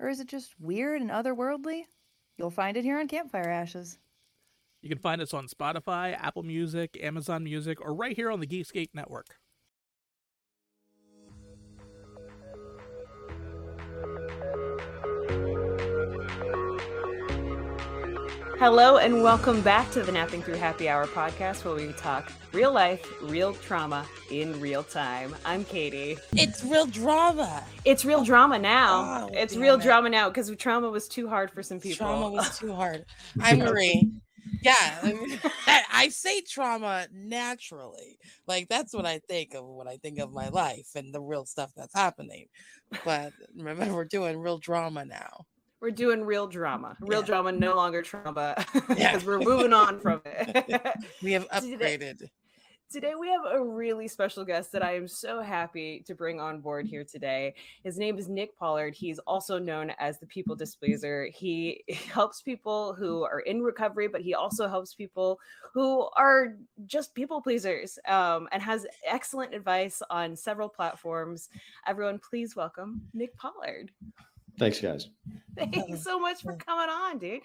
Or is it just weird and otherworldly? You'll find it here on Campfire Ashes. You can find us on Spotify, Apple Music, Amazon Music, or right here on the Geekscape Network. Hello, and welcome back to the Napping Through Happy Hour podcast where we talk real life, real trauma in real time. I'm Katie. It's real drama. It's real drama now. Oh, it's real it. drama now because trauma was too hard for some people. Trauma was too hard. I'm Marie. Yeah, I, mean, I say trauma naturally. Like that's what I think of when I think of my life and the real stuff that's happening. But remember, we're doing real drama now. We're doing real drama. Real Yeah. drama, no longer trauma because Yeah. we're moving on from it. We have Today- upgraded. Today we have a really special guest that I am so happy to bring on board here today. His name is Nick Pollard. He's also known as the People Displeaser. He helps people who are in recovery, but he also helps people who are just people pleasers um, and has excellent advice on several platforms. Everyone, please welcome Nick Pollard. Thanks, guys. Thanks so much for coming on, dude.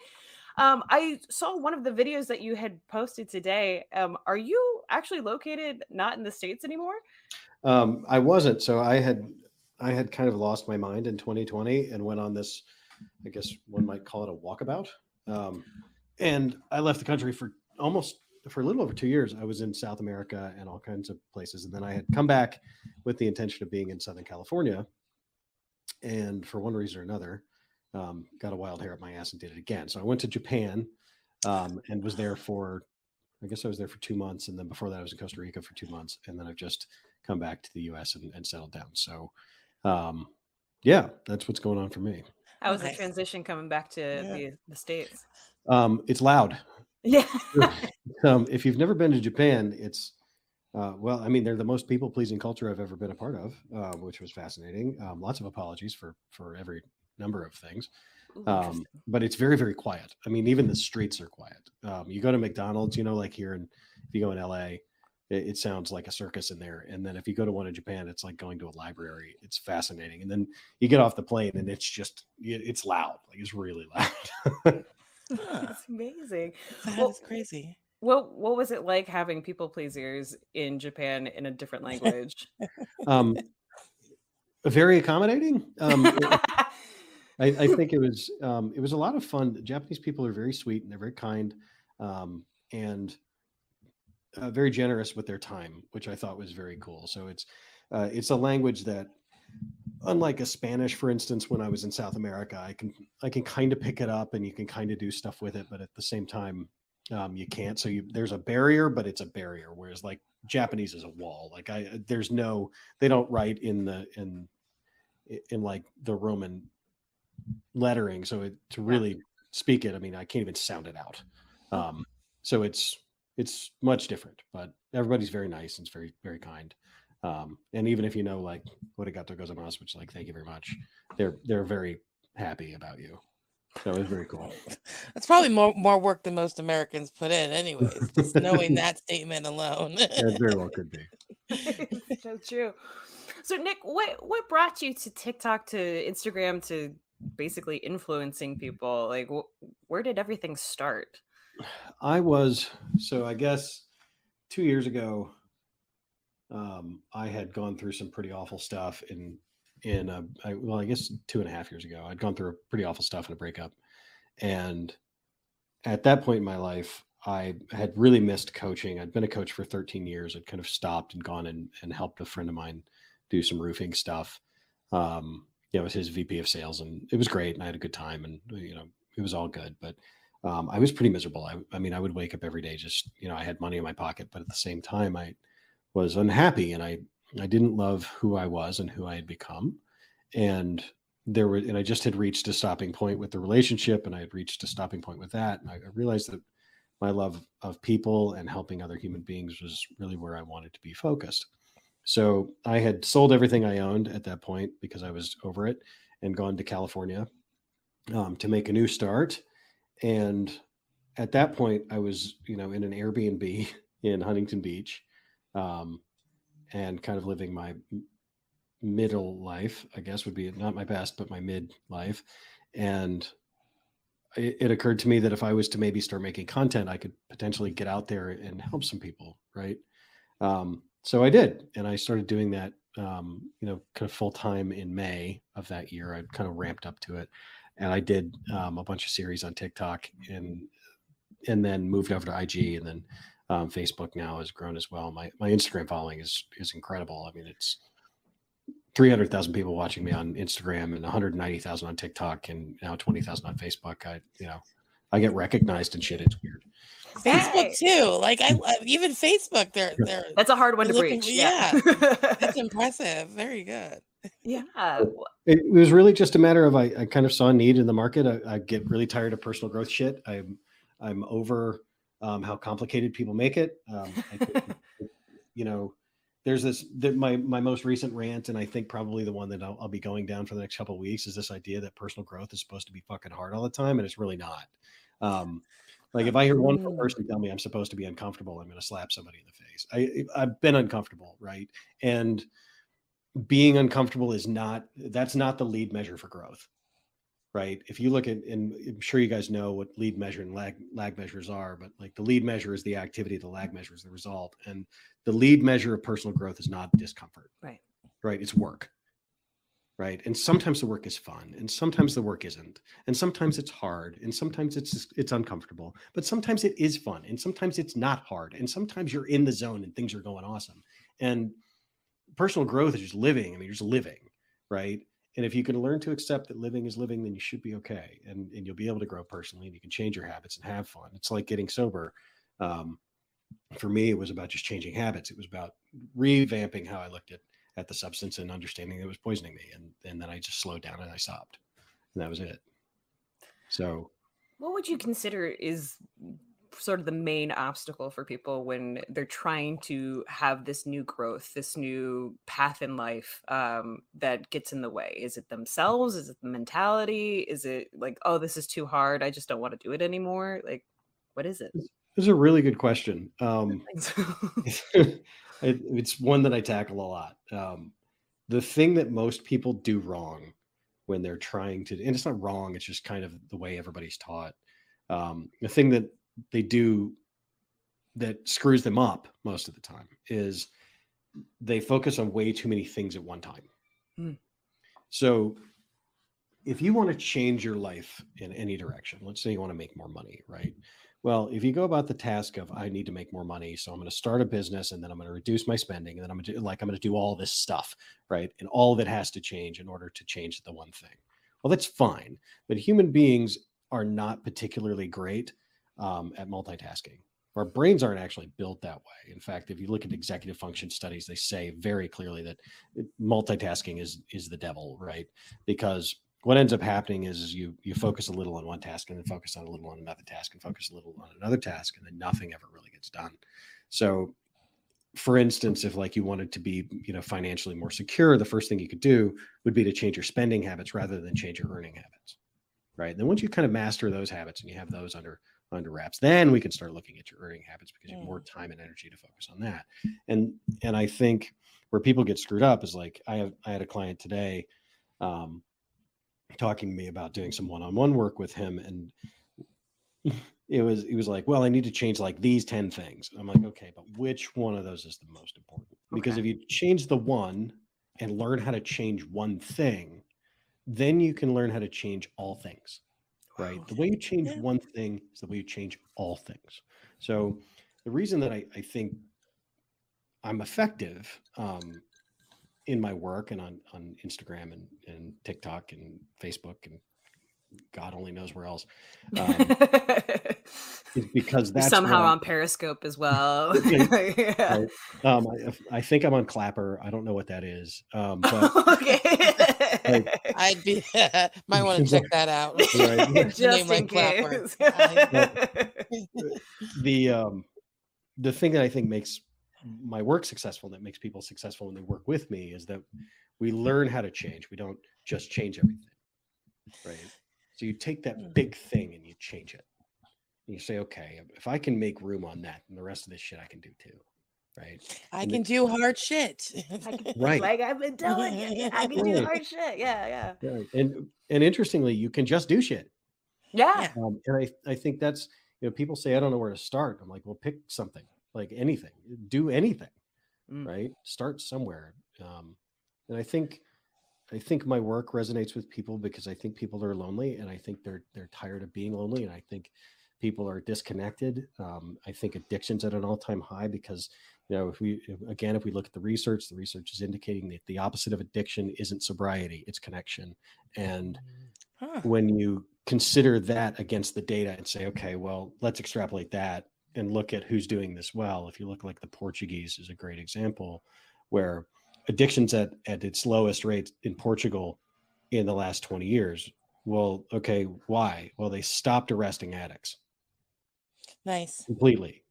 Um, I saw one of the videos that you had posted today. Um, are you actually located not in the states anymore? Um, I wasn't, so I had I had kind of lost my mind in 2020 and went on this, I guess one might call it a walkabout. Um, and I left the country for almost for a little over two years. I was in South America and all kinds of places, and then I had come back with the intention of being in Southern California. And for one reason or another, um, got a wild hair up my ass and did it again. So I went to Japan um, and was there for, I guess I was there for two months, and then before that I was in Costa Rica for two months, and then I've just come back to the U.S. and, and settled down. So, um, yeah, that's what's going on for me. How was Okay. the transition coming back to Yeah. the, the states? Um, it's loud. Yeah. um, if you've never been to Japan, it's uh, well, I mean, they're the most people-pleasing culture I've ever been a part of, uh, which was fascinating. Um, lots of apologies for for every number of things, um, but it's very very quiet. I mean, even the streets are quiet. Um, you go to McDonald's, you know, like here, and if you go in LA, it, it sounds like a circus in there. And then if you go to one in Japan, it's like going to a library. It's fascinating. And then you get off the plane, and it's just it- it's loud. Like it's really loud. Huh, It's amazing. that Well, is crazy. What what was it like having people pleasers in Japan in a different language? um, very accommodating. Um, I, I think it was um, it was a lot of fun. Japanese people are very sweet and they're very kind, um, and uh, very generous with their time, which I thought was very cool. So it's uh, it's a language that, unlike a Spanish, for instance, when I was in South America, I can I can kind of pick it up and you can kind of do stuff with it, but at the same time, um, you can't. So you, there's a barrier, but it's a barrier. Whereas like Japanese is a wall. Like I there's no they don't write in the in in like the Roman lettering. So it, to really speak it, I mean, I can't even sound it out. Um, so it's it's much different, but everybody's very nice and it's very very kind. Um, and even if you know like what got to gozaimasu, which like thank you very much, they're they're very happy about you. So it was very cool. That's probably more more work than most Americans put in, anyways. Just knowing that statement alone. Yeah, very well could be. so true. So Nick, what what brought you to TikTok to Instagram to basically influencing people? Like wh- where did everything start? I was so I guess two years ago. Um, I had gone through some pretty awful stuff in in a, I, well, I guess two and a half years ago. I'd gone through a pretty awful stuff in a breakup, And at that point in my life, I had really missed coaching. I'd been a coach for 13 years. I'd kind of stopped and gone and, and helped a friend of mine do some roofing stuff. Um, yeah, was his VP of sales, and it was great, and I had a good time, and you know, it was all good. But um, I was pretty miserable. I, I mean, I would wake up every day just, you know, I had money in my pocket, but at the same time, I was unhappy, and I I didn't love who I was and who I had become, and there were, and I just had reached a stopping point with the relationship, and I had reached a stopping point with that, and I realized that my love of people and helping other human beings was really where I wanted to be focused. So I had sold everything I owned at that point because I was over it and gone to California um, to make a new start. And at that point, I was, you know, in an Airbnb in Huntington Beach um, and kind of living my middle life, I guess would be not my best, but my mid life. And it, it occurred to me that if I was to maybe start making content, I could potentially get out there and help some people. Right. Um, so I did, and I started doing that. Um, you know, kind of full time in May of that year. I kind of ramped up to it, and I did um, a bunch of series on TikTok, and and then moved over to IG, and then um, Facebook now has grown as well. My my Instagram following is is incredible. I mean, it's three hundred thousand people watching me on Instagram, and one hundred ninety thousand on TikTok, and now twenty thousand on Facebook. I you know, I get recognized and shit. It's weird. Facebook too. Like I even Facebook, they're they're that's a hard one to looking, breach. Yeah, that's impressive. Very good. Yeah, it, it, was really just a matter of I, I kind of saw a need in the market. I, I, get really tired of personal growth shit. I'm I'm over um, how complicated people make it. Um, I, you know, there's this that my my most recent rant, and I think probably the one that I'll, I'll be going down for the next couple of weeks is this idea that personal growth is supposed to be fucking hard all the time, and it's really not. Um, like if I hear one mm. person tell me I'm supposed to be uncomfortable, I'm going to slap somebody in the face. I I've been uncomfortable, right? And being uncomfortable is not that's not the lead measure for growth, right? If you look at and I'm sure you guys know what lead measure and lag lag measures are, but like the lead measure is the activity, the lag measure is the result, and the lead measure of personal growth is not discomfort, right? Right? It's work right and sometimes the work is fun and sometimes the work isn't and sometimes it's hard and sometimes it's it's uncomfortable but sometimes it is fun and sometimes it's not hard and sometimes you're in the zone and things are going awesome and personal growth is just living i mean you're just living right and if you can learn to accept that living is living then you should be okay and, and you'll be able to grow personally and you can change your habits and have fun it's like getting sober um, for me it was about just changing habits it was about revamping how i looked at at the substance and understanding that it was poisoning me. And, and then I just slowed down and I stopped. And that was it. So, what would you consider is sort of the main obstacle for people when they're trying to have this new growth, this new path in life um, that gets in the way? Is it themselves? Is it the mentality? Is it like, oh, this is too hard. I just don't want to do it anymore? Like, what is it? This is a really good question. Um, it, it's one that I tackle a lot. Um, the thing that most people do wrong when they're trying to, and it's not wrong, it's just kind of the way everybody's taught. Um, the thing that they do that screws them up most of the time is they focus on way too many things at one time. Mm. So if you want to change your life in any direction, let's say you want to make more money, right? Well, if you go about the task of I need to make more money, so I'm going to start a business and then I'm going to reduce my spending and then I'm going to do, like I'm going to do all this stuff, right? And all of it has to change in order to change the one thing. Well, that's fine, but human beings are not particularly great um, at multitasking. Our brains aren't actually built that way. In fact, if you look at executive function studies, they say very clearly that multitasking is is the devil, right? Because what ends up happening is you you focus a little on one task and then focus on a little on another task and focus a little on another task and then nothing ever really gets done so for instance if like you wanted to be you know financially more secure the first thing you could do would be to change your spending habits rather than change your earning habits right and then once you kind of master those habits and you have those under under wraps then we can start looking at your earning habits because you have more time and energy to focus on that. And and i think where people get screwed up is like i have i had a client today um, talking to me about doing some one-on-one work with him and it was he was like well i need to change like these 10 things. I'm like okay but which one of those is the most important? Because okay. if you change the one and learn how to change one thing then you can learn how to change all things right? Oh, The way you change yeah. one thing is the way you change all things. So the reason that I, I think I'm effective um, in my work and on, on Instagram and, and TikTok and Facebook and God only knows where else um, is because You're that's somehow on Periscope as well. Yeah, yeah. right. Um, I, I think I'm on Clapper. I don't know what that is. Um, but okay. I'd be might want to check that out. Right. Just name, in like Clapper? case. I- the um, the thing that I think makes my work successful, that makes people successful when they work with me, is that we learn how to change. We don't just change everything, right? So you take Hmm. that big thing and you change it. And you say, okay, if I can make room on that, and the rest of this shit I can do too, right? I And can do hard shit. Right. Like I've been telling you, I can do hard shit. Yeah, yeah. Right. And and interestingly, you can just do shit. Yeah. Um, and I, I think that's you know people say I don't know where to start. I'm like, well, pick something like anything, do anything, Mm. right? Start somewhere. Um, and I think I think my work resonates with people because I think people are lonely, and I think they're they're tired of being lonely, and I think people are disconnected. Um, I think addiction's at an all time high because you know if we if- again if we look at the research, the research is indicating that the opposite of addiction isn't sobriety, it's connection, and Huh. when you consider that against the data and say, okay, well, let's extrapolate that and look at who's doing this well. If you look like the Portuguese is a great example where addictions at, at its lowest rate in Portugal in the last 20 years. Well, okay, why? Well, they stopped arresting addicts Nice. completely.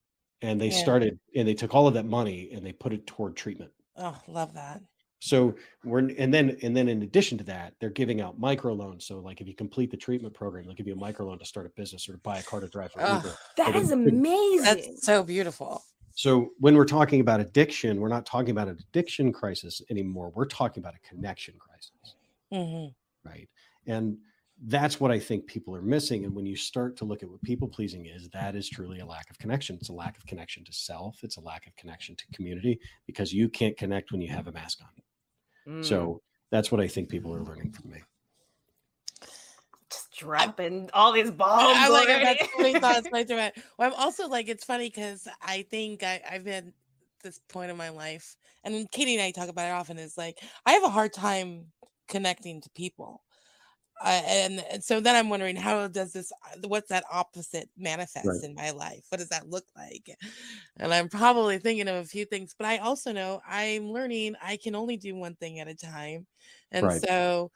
And they Yeah. started and they took all of that money and they put it toward treatment. Oh, love that. So we're and then and then in addition to that, they're giving out microloans. So like if you complete the treatment program, they'll give you a microloan to start a business or to buy a car to drive for Ugh. Uber. That Like, is it- it- amazing. That's so beautiful. So when we're talking about addiction, we're not talking about an addiction crisis anymore. We're talking about a connection crisis, hmm right? And that's what I think people are missing. And when you start to look at what people pleasing is, that is truly a lack of connection. It's a lack of connection to self. It's a lack of connection to community because you can't connect when you have a mask on. Mm. So that's what I think people are learning from me. Dropping all these bombs. I like already. got so many thoughts right through Well, I'm also like it's funny because I think I, I've been this point in my life, and Katie and I talk about it often. Is like I have a hard time connecting to people, uh, and, and so then I'm wondering how does this uh, what's that opposite manifest in my life? What does that look like? And I'm probably thinking of a few things, but I also know I'm learning I can only do one thing at a time, and Right. so.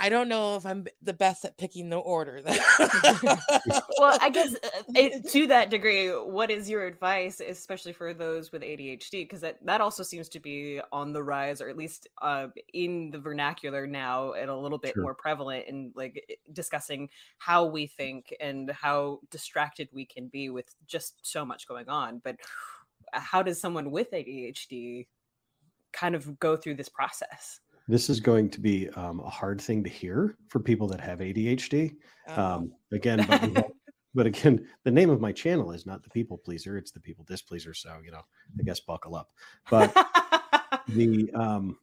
I don't know if I'm the best at picking the order. well, I guess uh, it, to that degree, what is your advice, especially for those with ADHD? Because that, that also seems to be on the rise, or at least uh, in the vernacular now, and a little bit Sure. more prevalent in like discussing how we think and how distracted we can be with just so much going on. But how does someone with ADHD kind of go through this process? This is going to be um, a hard thing to hear for people that have ADHD. Oh, Um, again, but, but again, the name of my channel is not the people pleaser; it's the people displeaser. So you know, I guess buckle up. But the um,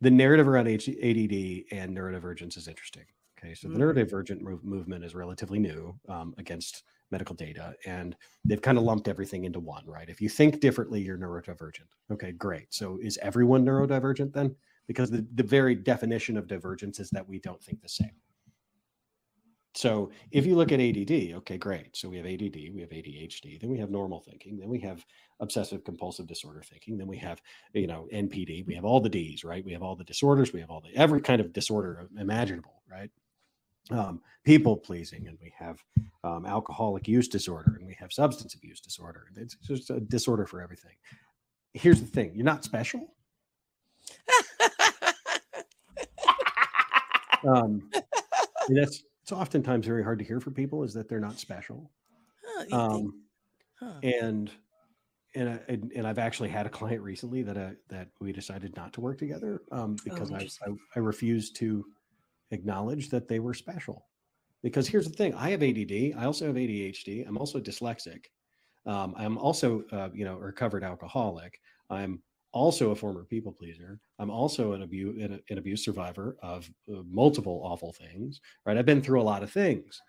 the narrative around ADD and neurodivergence is interesting. Okay, so the Mm. neurodivergent move, movement is relatively new um, against medical data, and they've kind of lumped everything into one. Right? If you think differently, you're neurodivergent. Okay, great. So is everyone neurodivergent then? Because the, the very definition of divergence is that we don't think the same. So if you look at ADD, okay, great. So we have ADD, we have ADHD, then we have normal thinking, then we have obsessive compulsive disorder thinking, then we have, you know, NPD, we have all the Ds, right? We have all the disorders, we have all the every kind of disorder imaginable, right? Um, people pleasing, and we have um, alcoholic use disorder, and we have substance abuse disorder. It's just a disorder for everything. Here's the thing: you're not special. Um, that's it's oftentimes very hard to hear for people is that they're not special. Huh, Um, huh. and and I, and, and I've actually had a client recently that uh, that we decided not to work together um, because I, I. I refused to acknowledge that they were special. Because here's the thing: I have ADD. I also have ADHD. I'm also dyslexic. Um, I'm also uh, you know a recovered alcoholic. I'm also a former people pleaser. I'm also an abuse an, an abuse survivor of uh, multiple awful things. Right, I've been through a lot of things,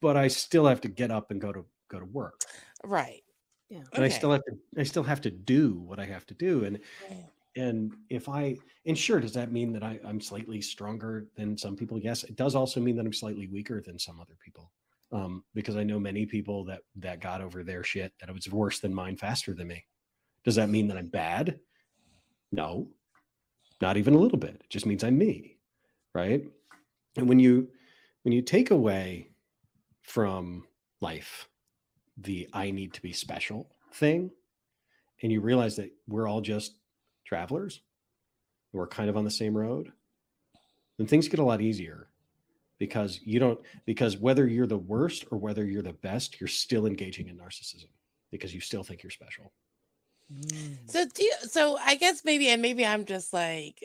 but I still have to get up and go to go to work. Right. Yeah. And I still have to I still have to do what I have to do. And Right. and if I and sure, does that mean that I, I'm slightly stronger than some people? Yes, it does also mean that I'm slightly weaker than some other people. Um, because I know many people that that got over their shit that it was worse than mine faster than me. Does that mean that I'm bad? No, not even a little bit. It just means I'm me, right? And when you when you take away from life the I need to be special thing, and you realize that we're all just travelers, we're kind of on the same road, then things get a lot easier because you don't because whether you're the worst or whether you're the best, you're still engaging in narcissism because you still think you're special. So do you, so I guess maybe and maybe I'm just like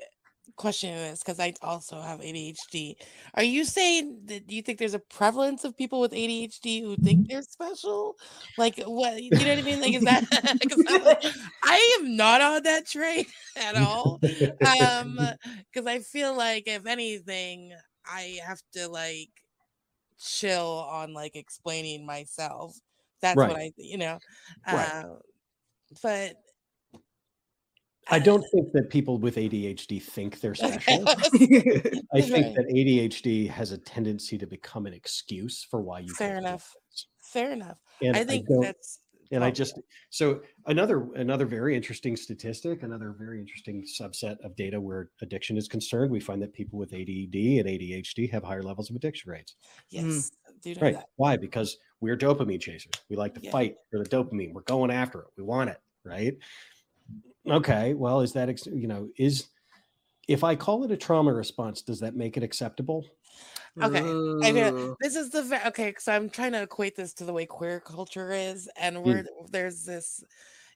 questioning this because I also have ADHD. Are you saying that you think there's a prevalence of people with ADHD who think they're special? Like what you know what I mean? Like is that I am not on that train at all. Um because I feel like if anything, I have to like chill on like explaining myself. That's what I you know. Right. Uh, but I don't think that people with ADHD think they're special. I Right. think that ADHD has a tendency to become an excuse for why you Fair enough. Fair enough. And I think don't- that's and I just so another another very interesting statistic, another very interesting subset of data where addiction is concerned. We find that people with ADD and ADHD have higher levels of addiction rates. yes. Mm. Do know Right? that. Why? Because we're dopamine chasers. We like to Yeah. fight for the dopamine. We're going after it. We want it. Right? Okay. Well, is that you know is if I call it a trauma response, does that make it acceptable? Okay, I feel- Ooh. This is the okay. So I'm trying to equate this to the way queer culture is, and we're there's this.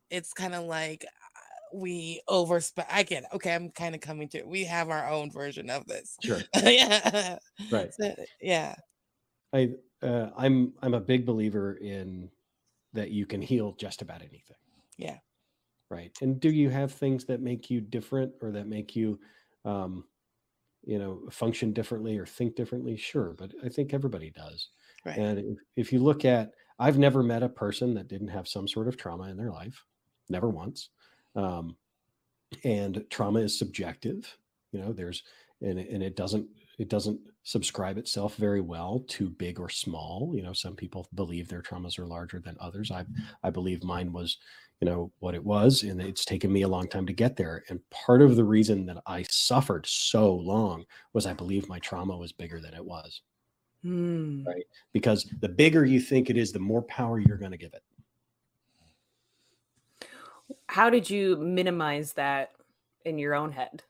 It's kind of like uh, we overspec. I get it. Okay, I'm kind of coming to. We have our own version of this. Sure. yeah. Right. So, yeah. I uh, I'm I'm a big believer in that you can heal just about anything. Yeah. Right. And do you have things that make you different or that make you um you know function differently or think differently? Sure, but I think everybody does. Right. And if, if you look at I've never met a person that didn't have some sort of trauma in their life. Never once. Um and trauma is subjective. You know, there's and and it doesn't it doesn't subscribe itself very well to big or small. You know some people believe their traumas are larger than others. I i believe mine was you know what it was and it's taken me a long time to get there. And part of the reason that i suffered so long was i believed my trauma was bigger than it was. Hmm. right? Because the bigger you think it is the more power you're going to give it. How did you minimize that in your own head?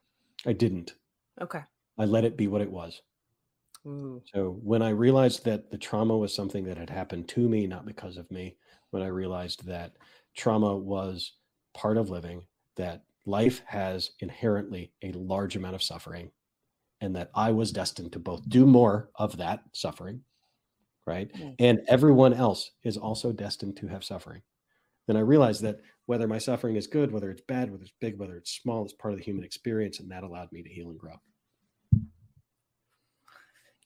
i didn't. Okay. I let it be what it was Ooh. So when I realized that the trauma was something that had happened to me, not because of me, when I realized that trauma was part of living, that life has inherently a large amount of suffering, and that I was destined to both do more of that suffering, right? Mm. And everyone else is also destined to have suffering. Then I realized that whether my suffering is good, whether it's bad, whether it's big, whether it's small, it's part of the human experience, and that allowed me to heal and grow.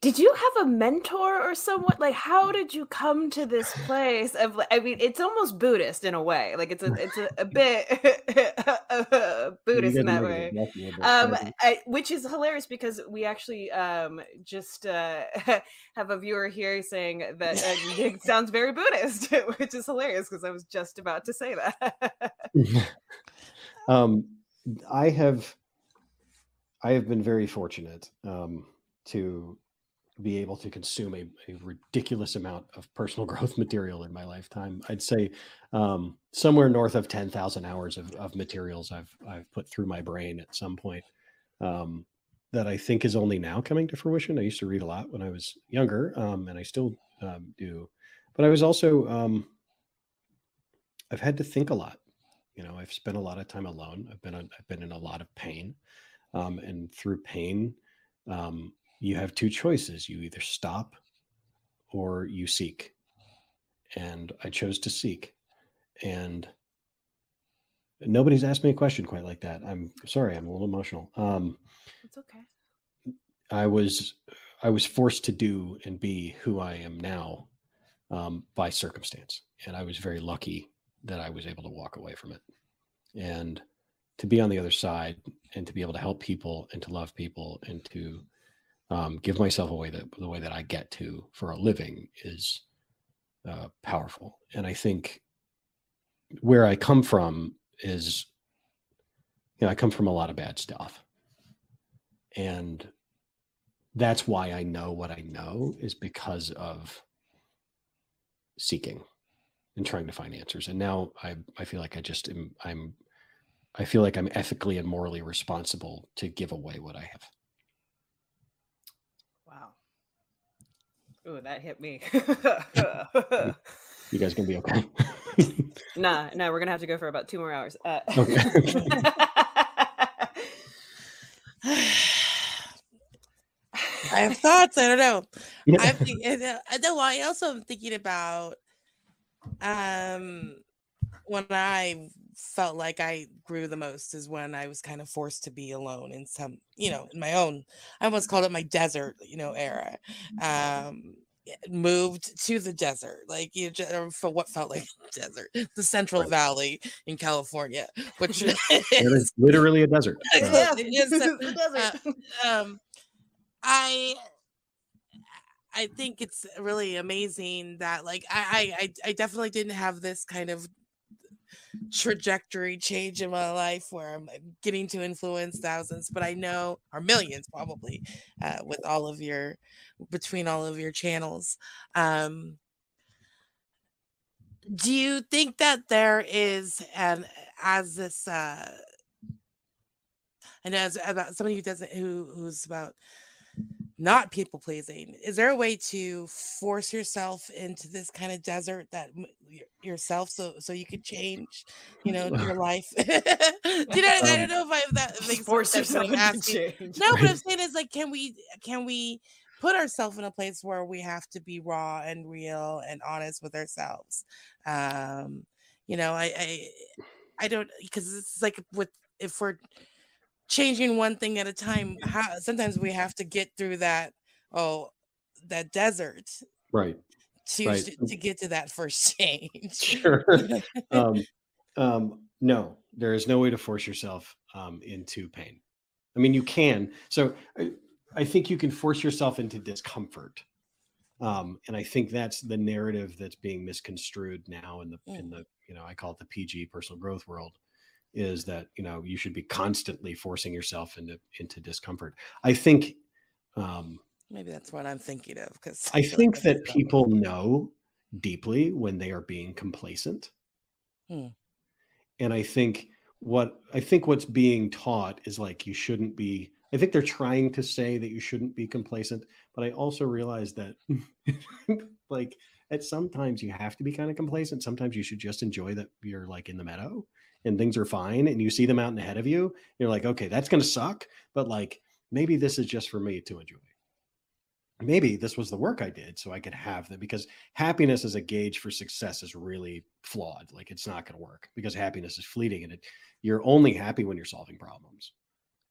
Did you have a mentor or someone? Like, how did you come to this place of? like- I mean, it's almost Buddhist in a way. Like, it's a, it's a, a bit Buddhist in that way. Um, I, which is hilarious because we actually um just uh have a viewer here saying that uh, it sounds very Buddhist, which is hilarious because I was just about to say that. um, I have, I have been very fortunate um, to be able to consume a, a ridiculous amount of personal growth material in my lifetime. I'd say um, somewhere north of ten thousand hours of, of materials I've I've put through my brain at some point. Um, that I think is only now coming to fruition. I used to read a lot when I was younger, um, and I still um, do. But I was also um, I've had to think a lot you know i've spent a lot of time alone i've been i've been in a lot of pain um, and through pain um, you have two choices you either stop or you seek and i chose to seek and nobody's asked me a question quite like that. I'm sorry, I'm a little emotional. Um, It's okay. I was I was forced to do and be who I am now um, by circumstance, and I was very lucky that I was able to walk away from it, and to be on the other side, and to be able to help people, and to love people, and to um, give myself away that the way that I get to for a living is uh, powerful, and I think where I come from is, you know, I come from a lot of bad stuff, and that's why I know what I know is because of seeking and trying to find answers. And now I I feel like I just am I'm I feel like I'm ethically and morally responsible to give away what I have. Wow. Ooh, that hit me. You guys gonna be okay? nah, nah, we're gonna have to go for about two more hours. Uh, Okay. I have thoughts. I don't know. Yeah. I think, and, uh, I know. I also am thinking about um when I felt like I grew the most is when I was kind of forced to be alone in some, you know, in my own. I almost called it my desert, you know, era. Um, moved to the desert, like you or for what felt like desert, the Central Right. Valley in California, which It is is literally a desert. Uh, yeah, it is a- desert. um i i think it's really amazing that like I i I definitely didn't have this kind of trajectory change in my life where i'm getting to influence thousands but i know or millions probably uh, with all of your between all of your channels um do you think that there is an as this uh and as about somebody who doesn't who who's about not people pleasing is there a way to force yourself into this kind of desert that yourself so so you could change you know your life do you know i don't know if i if that makes Force yourself asking. change. no but i'm saying is like can we can we put ourselves in a place where we have to be raw and real and honest with ourselves um you know i i i don't because it's like with if we're changing one thing at a time how sometimes we have to get through that oh that desert Right. to Right. to, to get to that first change Sure. um, um, no, there is no way to force yourself um, into pain. I mean, you can. So I, I think you can force yourself into discomfort. Um, and I think that's the narrative that's being misconstrued now in the in the you know I call it the PG personal growth world is that you know you should be constantly forcing yourself into into discomfort. I think um, maybe that's what i'm thinking of because I think that people know deeply when they are being complacent. Hmm. And I think what I think what's being taught is like you shouldn't be I think they're trying to say that you shouldn't be complacent, but I also realize that like at sometimes you have to be kind of complacent. Sometimes you should just enjoy that you're like in the meadow and things are fine and you see the mountain ahead of you. You're like, okay, that's gonna suck, but like maybe this is just for me to enjoy maybe this was the work I did so I could have them because happiness as a gauge for success is really flawed. Like it's not going to work because happiness is fleeting and it you're only happy when you're solving problems.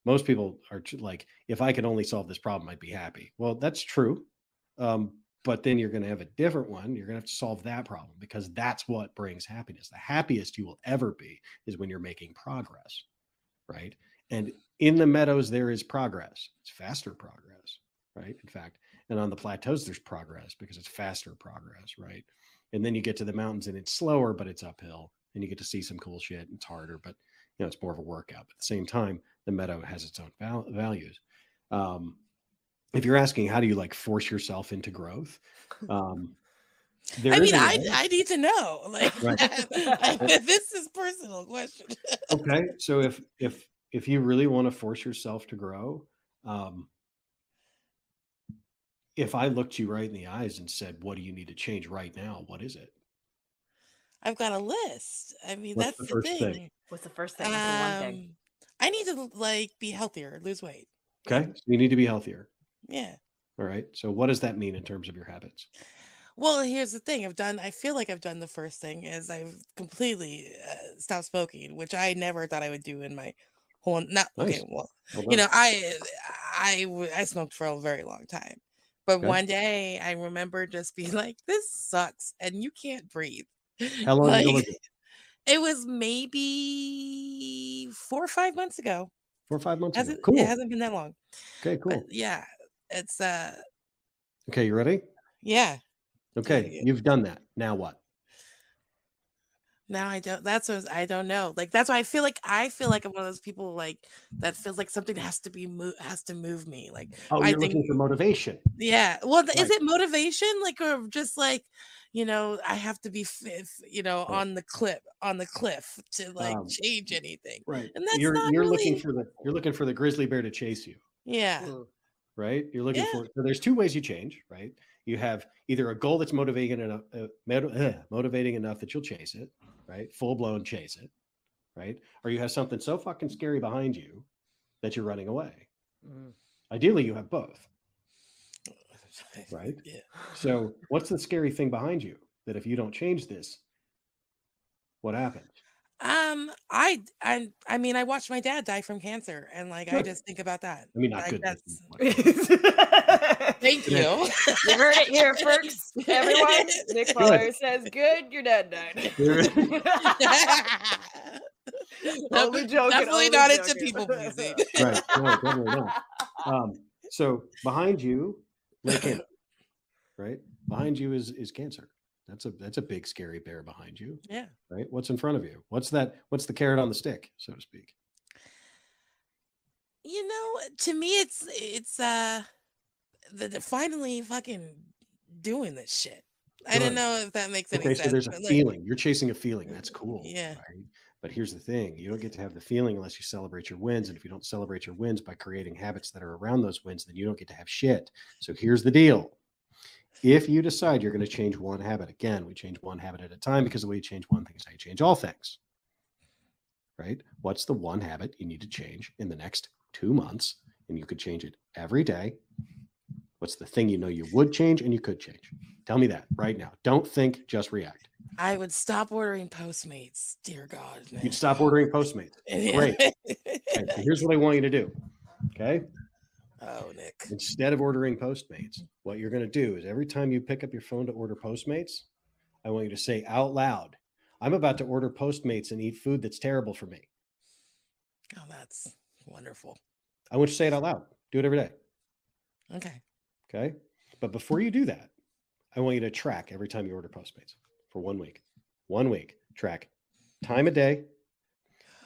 Most people are like, if I could only solve this problem, I'd be happy. Well, that's true. Um, but then you're going to have a different one. You're going to have to solve that problem because that's what brings happiness. The happiest you will ever be is when you're making progress, right? And in the meadows, there is progress. It's faster progress, right? In fact, and on the plateaus, there's progress because it's faster progress, right? And then you get to the mountains and it's slower, but it's uphill, and you get to see some cool shit. It's harder, but you know it's more of a workout. But at the same time, the meadow has its own val- values. Um, if you're asking how do you like force yourself into growth, um, there I mean, a I, way. I need to know. Like, Right. this is personal question. okay so if if if you really want to force yourself to grow um if i looked you right in the eyes and said what do you need to change right now what is it I've got a list. I mean, What's that's the the, thing. thing? What's the first thing? What's the one thing? Um, I need to like be healthier, lose weight. okay so you need to be healthier Yeah. all right so what does that mean in terms of your habits Well, here's the thing. I've done. I feel like I've done the first thing is I've completely uh, stopped smoking, which I never thought I would do in my whole. Not Nice. okay. Well, Well you done. I, I smoked for a very long time, but Okay. one day I remember just being like, "This sucks," and you can't breathe. How long ago Like, was it? was maybe four or five months ago. Four or five months ago. Hasn't Cool. it hasn't been that long? Okay, cool. But yeah, it's uh Okay, you ready? yeah. Okay, you've done that. Now what? Now I don't. That's what I don't know. Like that's why I feel like I feel like I'm one of those people like that feels like something has to be mo- has to move me. Like Oh, I you're think looking for motivation. yeah. Well, th- is it motivation like or just like you know I have to be f- f- you know Right. on the cliff on the cliff to like Um, change anything. Right. And that's you're not you're looking for the you're looking for the grizzly bear to chase you, Yeah. Right? You're looking Yeah. for so there's two ways you change, right? You have either a goal that's motivating enough uh, uh, motivating enough that you'll chase it, right? Full blown chase it, right? Or you have something so fucking scary behind you that you're running away. Mm. Ideally, you have both. Right. Yeah. So, what's the scary thing behind you that if you don't change this, what happens? Um, I I I mean, I watched my dad die from cancer, and like I just think about that. I mean, not Like, good. that's- Thank you. You heard it here first, everyone. Nick Pollard says, "Good, your dad died." Only joking, Definitely only not into people pleasing. right. No, definitely not. Um, so behind you, lay cancer, right? Behind you is is cancer. That's a that's a big scary bear behind you, yeah. right? What's in front of you? What's that? What's the carrot on the stick, so to speak? You know, to me, it's it's uh, the, the finally fucking doing this shit. I don't know if that makes any Okay, sense. so there's a like, feeling. You're chasing a feeling. That's cool. Yeah. Right? But here's the thing: you don't get to have the feeling unless you celebrate your wins. And if you don't celebrate your wins by creating habits that are around those wins, then you don't get to have shit. So here's the deal: if you decide you're going to change one habit, again, we change one habit at a time because the way you change one thing is how you change all things. Right? What's the one habit you need to change in the next two months? And you could change it every day. What's the thing you know you would change and you could change? Tell me that right now. Don't think, just react. I would stop ordering Postmates. Dear God, man. You'd stop ordering Postmates. Great. Okay, so here's what I want you to do. Okay. Oh, Nick. Instead of ordering Postmates, what you're going to do is every time you pick up your phone to order Postmates, I want you to say out loud, I'm about to order Postmates and eat food that's terrible for me. Oh, that's wonderful. I want you to say it out loud. Do it every day. Okay. Okay. But before you do that, I want you to track every time you order Postmates for one week. One week, track time of day,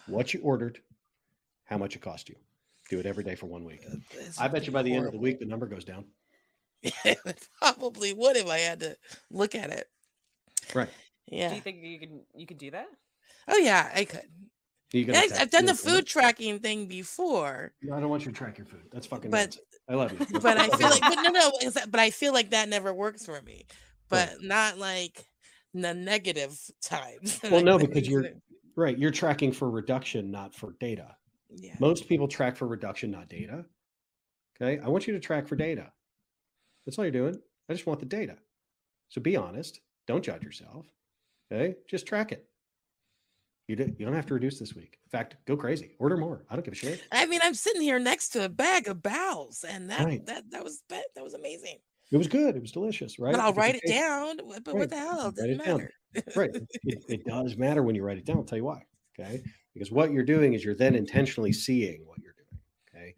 what you ordered, how much it cost you. Do it every day for one week. This I bet you by the end of the week, the number goes down. it probably would if I had to look at it. Right. Yeah. Do you think you can you can do that? Oh yeah, I could. You Yeah, gotta I- track I've done the food, right? tracking thing before, No, I don't want you to track your food. That's fucking But- nonsense. I love you. but I feel like but no no, that- but I feel like that never works for me. Right. But not like the negative times. well, no, because you're right. You're tracking for reduction, not for data. Yeah. Most people track for reduction, not data. Okay. I want you to track for hmm. data. That's all you're doing. I just want the data. So be honest. Don't judge yourself. Okay. Just track it. You, you don't have to reduce this week. In fact, go crazy. Order more. I don't give a shit. I mean, I'm sitting here next to a bag of bowels, and that Right. that that was that, was amazing. It was good. It was delicious, right? But I'll write it down. But Right. what the hell? It doesn't it matter. right. It, it does matter when you write it down. I'll tell you why. Okay. Because what you're doing is you're then intentionally seeing what you're doing. Okay.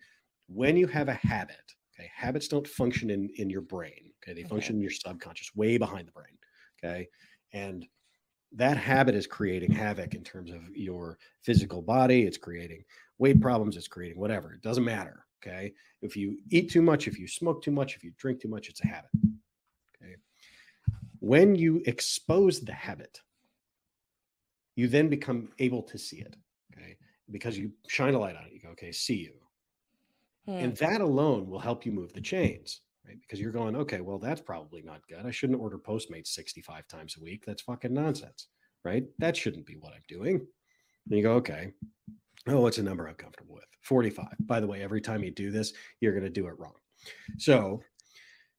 When you have a habit, okay, habits don't function in, in your brain. Okay. They Okay. function in your subconscious, way behind the brain. Okay. And that habit is creating havoc in terms of your physical body. It's creating weight problems. It's creating whatever. It doesn't matter. Okay. If you eat too much, if you smoke too much, if you drink too much, it's a habit. Okay. When you expose the habit, you then become able to see it. Because you shine a light on it. You go, okay, see you. Hmm. And that alone will help you move the chains, right? Because you're going, okay, well, that's probably not good. I shouldn't order Postmates 65 times a week. That's fucking nonsense, right? That shouldn't be what I'm doing. Then you go, okay, oh, what's a number I'm comfortable with? 45. By the way, every time you do this, you're going to do it wrong. So,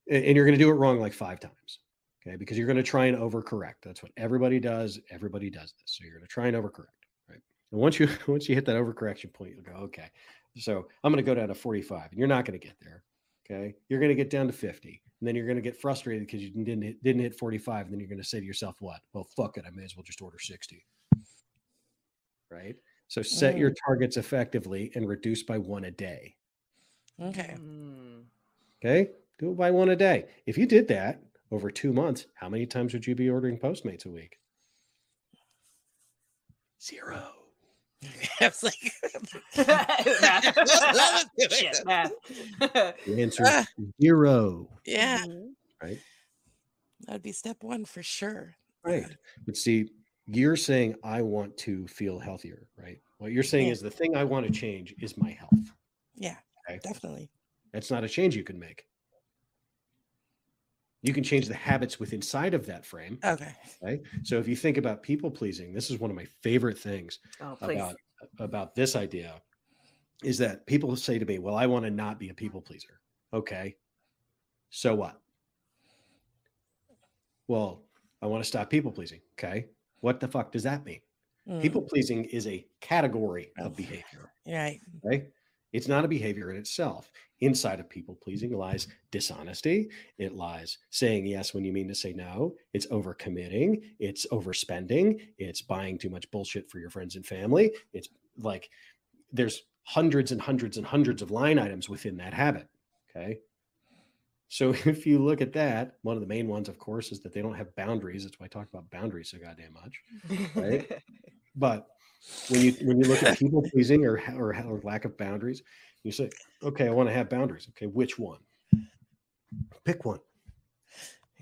and you're going to do it wrong like five times. Okay, because you're going to try and overcorrect. That's what everybody does. Everybody does this. So you're going to try and overcorrect? And once you once you hit that overcorrection point, you'll go, okay. So I'm going to go down to 45, and you're not going to get there. Okay, you're going to get down to 50, and then you're going to get frustrated because you didn't hit, didn't hit 45, and then you're going to say to yourself, "What? Well, fuck it. I may as well just order 60." Right. So set your targets effectively and reduce by one a day. Okay. Mm. Okay, do it by one a day. If you did that over two months, how many times would you be ordering Postmates a week? Zero. I was like, Math. Let's do. Shit, math. The answer Ah. is zero. yeah, Mhm. that'd be step one for sure. Right. But see, you're saying I want to feel healthier, right? What you're saying Yeah. is the thing I want to change is my health. Yeah, Okay. definitely. That's not a change you can make. You can change the habits within inside of that frame. Okay. Right. So if you think about people pleasing, this is one of my favorite things Oh, about about this idea is that people say to me, "Well, I want to not be a people pleaser." Okay. So what? Well, I want to stop people pleasing. Okay. What the fuck does that mean? Mm, People pleasing is a category of behavior, Right. right? It's not a behavior in itself. Inside of people mm. pleasing lies dishonesty. It lies saying yes when you mean to say no. It's overcommitting. It's overspending. It's buying too much bullshit for your friends and family. It's like there's hundreds and hundreds and hundreds of line items within that habit. Okay. So if you look at that, one of the main ones, of course, is that they don't have boundaries. That's why I talk about boundaries so goddamn much. right? But when you when you look at people pleasing or, or or lack of boundaries, you say, okay, I want to have boundaries. Okay, which one? Pick one,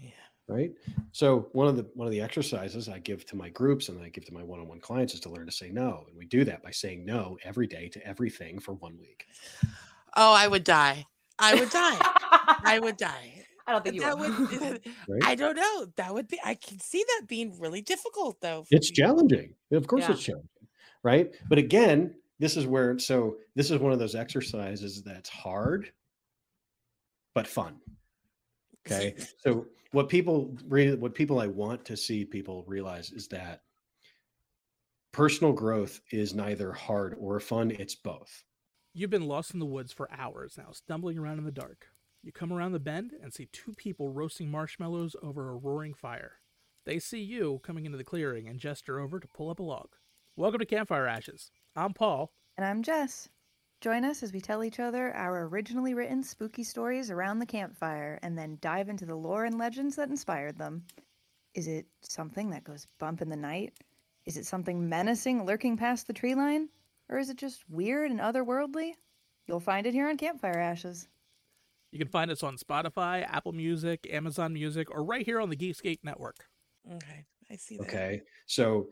Yeah. right? So one of the one of the exercises I give to my groups and I give to my one-on-one clients is to learn to say no, and we do that by saying no every day to everything for one week. Oh, I would die. I would die. I would die. I don't think you that will. would. Uh, right? I don't know. That would be. I can see that being really difficult, though. it's people. challenging of course Yeah. it's challenging right but again this is where so this is one of those exercises that's hard but fun okay so what people what people i want to see people realize is that personal growth is neither hard or fun it's both You've been lost in the woods for hours now, stumbling around in the dark. You come around the bend and see two people roasting marshmallows over a roaring fire. They see you coming into the clearing and gesture over to pull up a log. Welcome to Campfire Ashes. I'm Paul. And I'm Jess. Join us as we tell each other our originally written spooky stories around the campfire and then dive into the lore and legends that inspired them. Is it something that goes bump in the night? Is it something menacing lurking past the tree line? Or is it just weird and otherworldly? You'll find it here on Campfire Ashes. You can find us on Spotify, Apple Music, Amazon Music, or right here on the Geekscape Network. Okay, I see that. okay so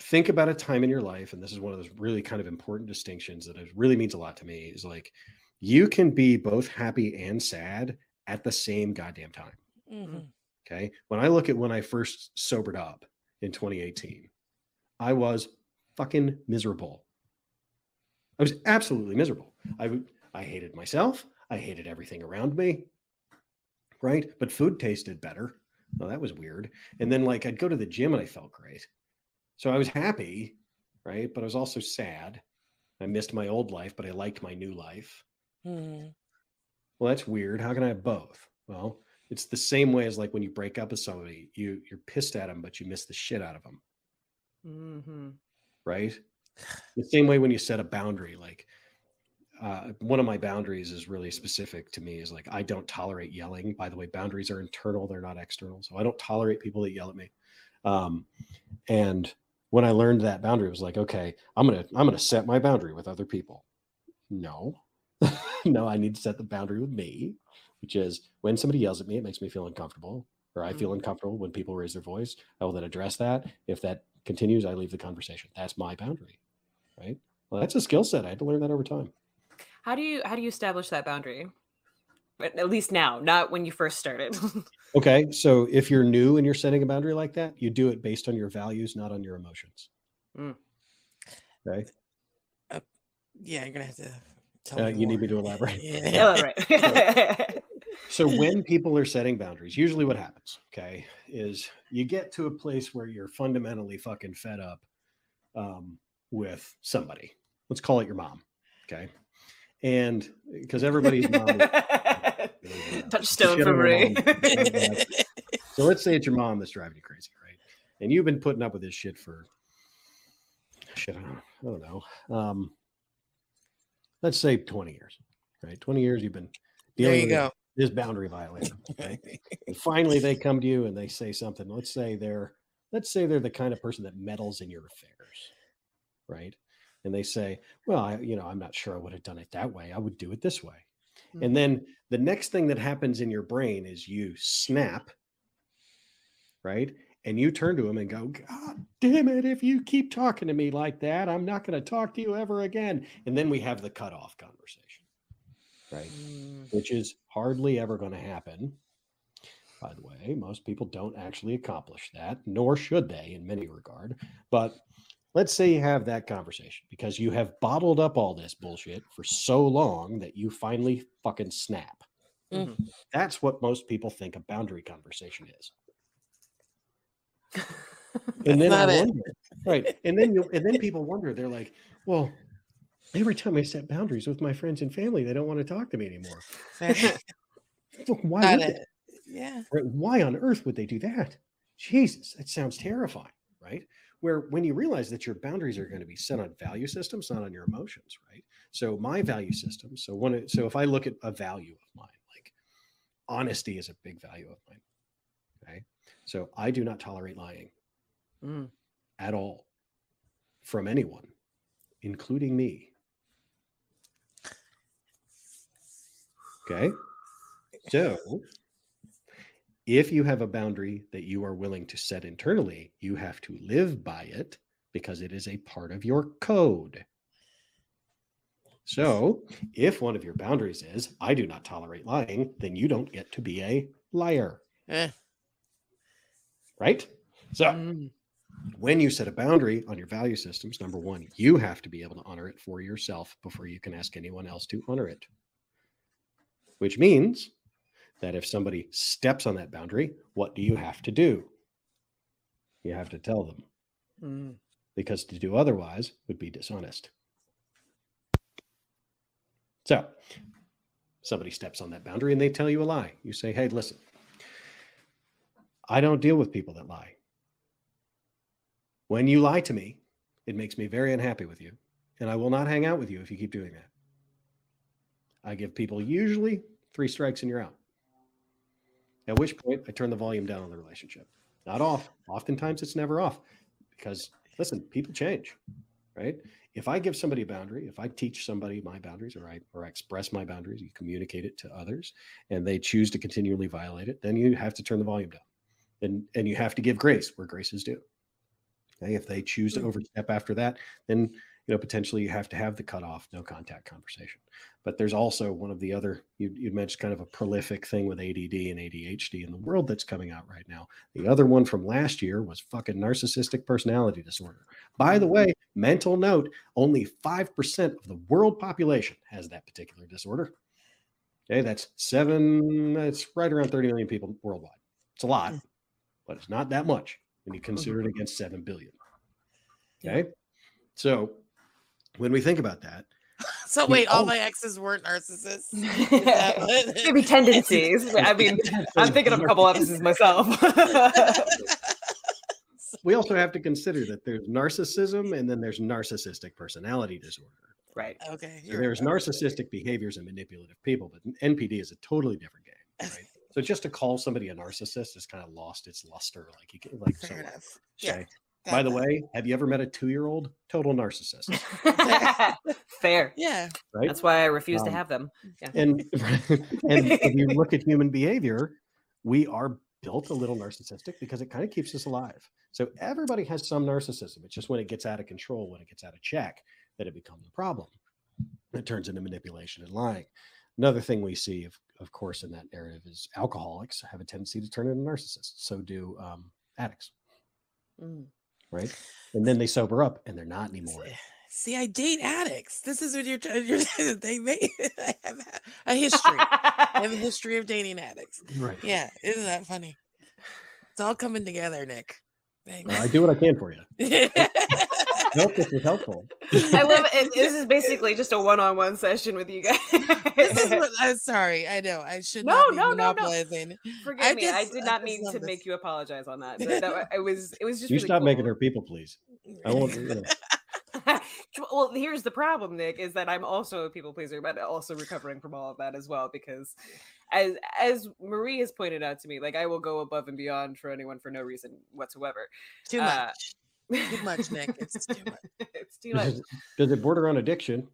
think about a time in your life and this is one of those really kind of important distinctions that it really means a lot to me is like you can be both happy and sad at the same goddamn time. Mhm. okay? When i look at when i first sobered up in 2018 i was fucking miserable. I was absolutely miserable. I i hated myself. I hated everything around me. Right? But food tasted better. Well that was weird. And then like i'd go to the gym and i felt great so i was happy right? But i was also sad. I missed my old life but i liked my new life. Mhm. well that's weird. How can i have both? Well it's the same way as like when you break up with somebody you you're pissed at them but you miss the shit out of them hmm right? The same way when you set a boundary like uh, one of my boundaries is really specific to me is like i don't tolerate yelling. By the way boundaries are internal they're not external. So i don't tolerate people that yell at me. Um, and when i learned that boundary it was like okay i'm gonna i'm gonna set my boundary with other people. No. No i need to set the boundary with me which is when somebody yells at me it makes me feel uncomfortable or i feel Mhm. uncomfortable when people raise their voice i will then address that. If that continues i leave the conversation. That's my boundary right? Well that's a skill set i had to learn that over time. How do you how do you establish that boundary? But at least now, not when you first started. okay so if you're new and you're setting a boundary like that you do it based on your values not on your emotions Mm. okay Yeah, you're gonna have to. Tell Uh, me you need me to elaborate? Yeah. Yeah, right. so when people are setting boundaries, usually what happens, okay, is you get to a place where you're fundamentally fucking fed up um, with somebody. Let's call it your mom, okay? And because everybody's mom, is- Touchstone for on Marie. so let's say it's your mom that's driving you crazy, right? And you've been putting up with this shit for shit, I don't, I don't know. Um, let's say 20 years, right? 20 years you've been There dealing you with go. this boundary violation. Okay. and finally they come to you and they say something. Let's say they're let's say they're the kind of person that meddles in your affairs, right? And they say, "Well, I, you know, I'm not sure I would have done it that way. I would do it this way." And then the next thing that happens in your brain is you snap, right? And you turn to him and go, God damn it, if you keep talking to me like that, I'm not going to talk to you ever again. And then we have the cutoff conversation, right? Mm, Which is hardly ever going to happen. By the way, most people don't actually accomplish that, nor should they in many regard. But let's say you have that conversation because you have bottled up all this bullshit for so long that you finally fucking snap. Mhm. That's what most people think a boundary conversation is. And then I wonder, right? And then you and then people wonder. They're like, "Well, every time I set boundaries with my friends and family, they don't want to talk to me anymore. Well, Why? Would it. Yeah. Why on earth would they do that? Jesus, that sounds terrifying, right? Where when you realize that your boundaries are going to be set on value systems, not on your emotions, right? So my value system. So one. so if I look at a value of mine, like honesty is a big value of mine. Okay, so I do not tolerate lying Mm. at all from anyone, including me. Okay. So if you have a boundary that you are willing to set internally, you have to live by it because it is a part of your code. So if one of your boundaries is, I do not tolerate lying, then you don't get to be a liar. Eh. Right? So Mm. when you set a boundary on your value systems, number one, you have to be able to honor it for yourself before you can ask anyone else to honor it. Which means that if somebody steps on that boundary, what do you have to do? You have to tell them Mm. because to do otherwise would be dishonest. So, somebody steps on that boundary and they tell you a lie. You say, hey, listen, I don't deal with people that lie. When you lie to me, it makes me very unhappy with you, and I will not hang out with you if you keep doing that. I give people usually three strikes and you're out. At which point, I turn the volume down on the relationship. Not off. Oftentimes, it's never off because listen, people change, right? If I give somebody a boundary, if I teach somebody my boundaries or I or I express my boundaries, you communicate it to others, and they choose to continually violate it, then you have to turn the volume down. And and you have to give grace where grace is due. Okay. If they choose to hmm. overstep after that, then you know potentially you have to have the cutoff, no contact conversation. But there's also one of the other you you mentioned kind of a prolific thing with ADD and ADHD in the world that's coming out right now. The other one from last year was fucking narcissistic personality disorder. By the mm. way, mental note, only 5% of the world population has that particular disorder. Okay, that's seven, it's right around 30 million people worldwide. It's a lot, mm. but it's not that much when you consider it mm-hmm. against 7 billion. Okay, so when we think about that, So wait, all all- my exes weren't narcissists. Is that what- Maybe tendencies. I mean, I'm thinking of a couple episodes myself. we also have to consider that there's narcissism and then there's narcissistic personality disorder. right. okay. So there's right. narcissistic behaviors and manipulative people, but NPD is a totally different game. Right? so just to call somebody a narcissist has kind of lost its luster. Like you can, like. Fair what? enough. Yeah. Okay? Got By the that. way, have you ever met a two-year-old total narcissist? Fair. Yeah. Right? That's why I refuse to Um, have them. and and if you look at human behavior, we are built a little narcissistic because it kind of keeps us alive. So everybody has some narcissism. It's just when it gets out of control, when it gets out of check, that it becomes a problem. It turns into manipulation and lying. Another thing we see, of, of course, in that narrative is alcoholics have a tendency to turn into narcissists. So do um, addicts, Mm. Right? And then they sober up and they're not anymore. See, I date addicts. This is what you're trying. You're, they made. I have a history. I have a history of dating addicts. Right. Yeah, isn't that funny? It's all coming together, Nick. Thanks. Well, I do what I can for you. I hope this was helpful. I love it. This is basically just a one-on-one session with you guys. this is what I'm sorry. I know I should No, not be no, no, no. Forgive I me. I did not just mean to this. make you apologize on that. That- that- it was. It was just. You really stop making her people please. I won't. You know, well, here's the problem, Nick, is that I'm also a people pleaser, but also recovering from all of that as well. Because, as as Marie has pointed out to me, like I will go above and beyond for anyone for no reason whatsoever. Too Uh, much. Too much, Nick. It's too much. it's too does much. it- does it border on addiction?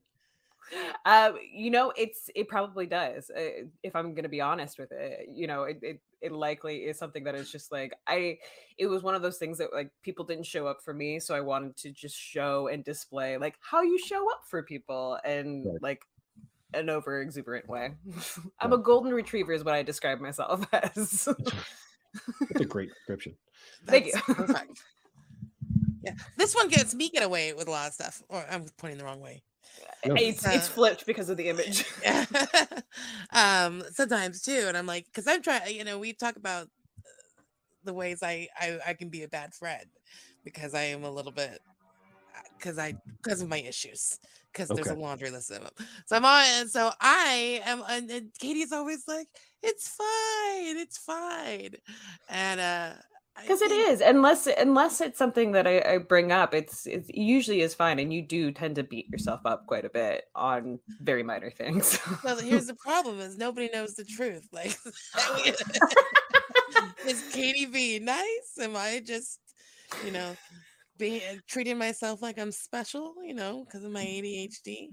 Um, you know, it's it probably does. Uh, if I'm going to be honest with it, you know, it, it it likely is something that is just like I. It was one of those things that like people didn't show up for me, so I wanted to just show and display like how you show up for people and Right. like an over exuberant way. I'm a golden retriever, is what I describe myself as. That's a great description. Thank That's you. Perfect. Yeah, this one gets me get away with a lot of stuff. Or I'm pointing the wrong way. No. it's it's Uh, flipped because of the image. um, sometimes too, and I'm like, because I'm trying. You know, we talk about uh, the ways I, I I can be a bad friend because I am a little bit because I because of my issues because there's a laundry list of them. So I'm on, and so I am, and, and Katie's always like, "It's fine, it's fine," and uh, I because it is unless unless it's something that I, I bring up it's it usually is fine and you do tend to beat yourself up quite a bit on very minor things Well, here's the problem: is nobody knows the truth. Like, is Katie being nice? Am I just, you know, being treating myself like I'm special? You know, because of my ADHD.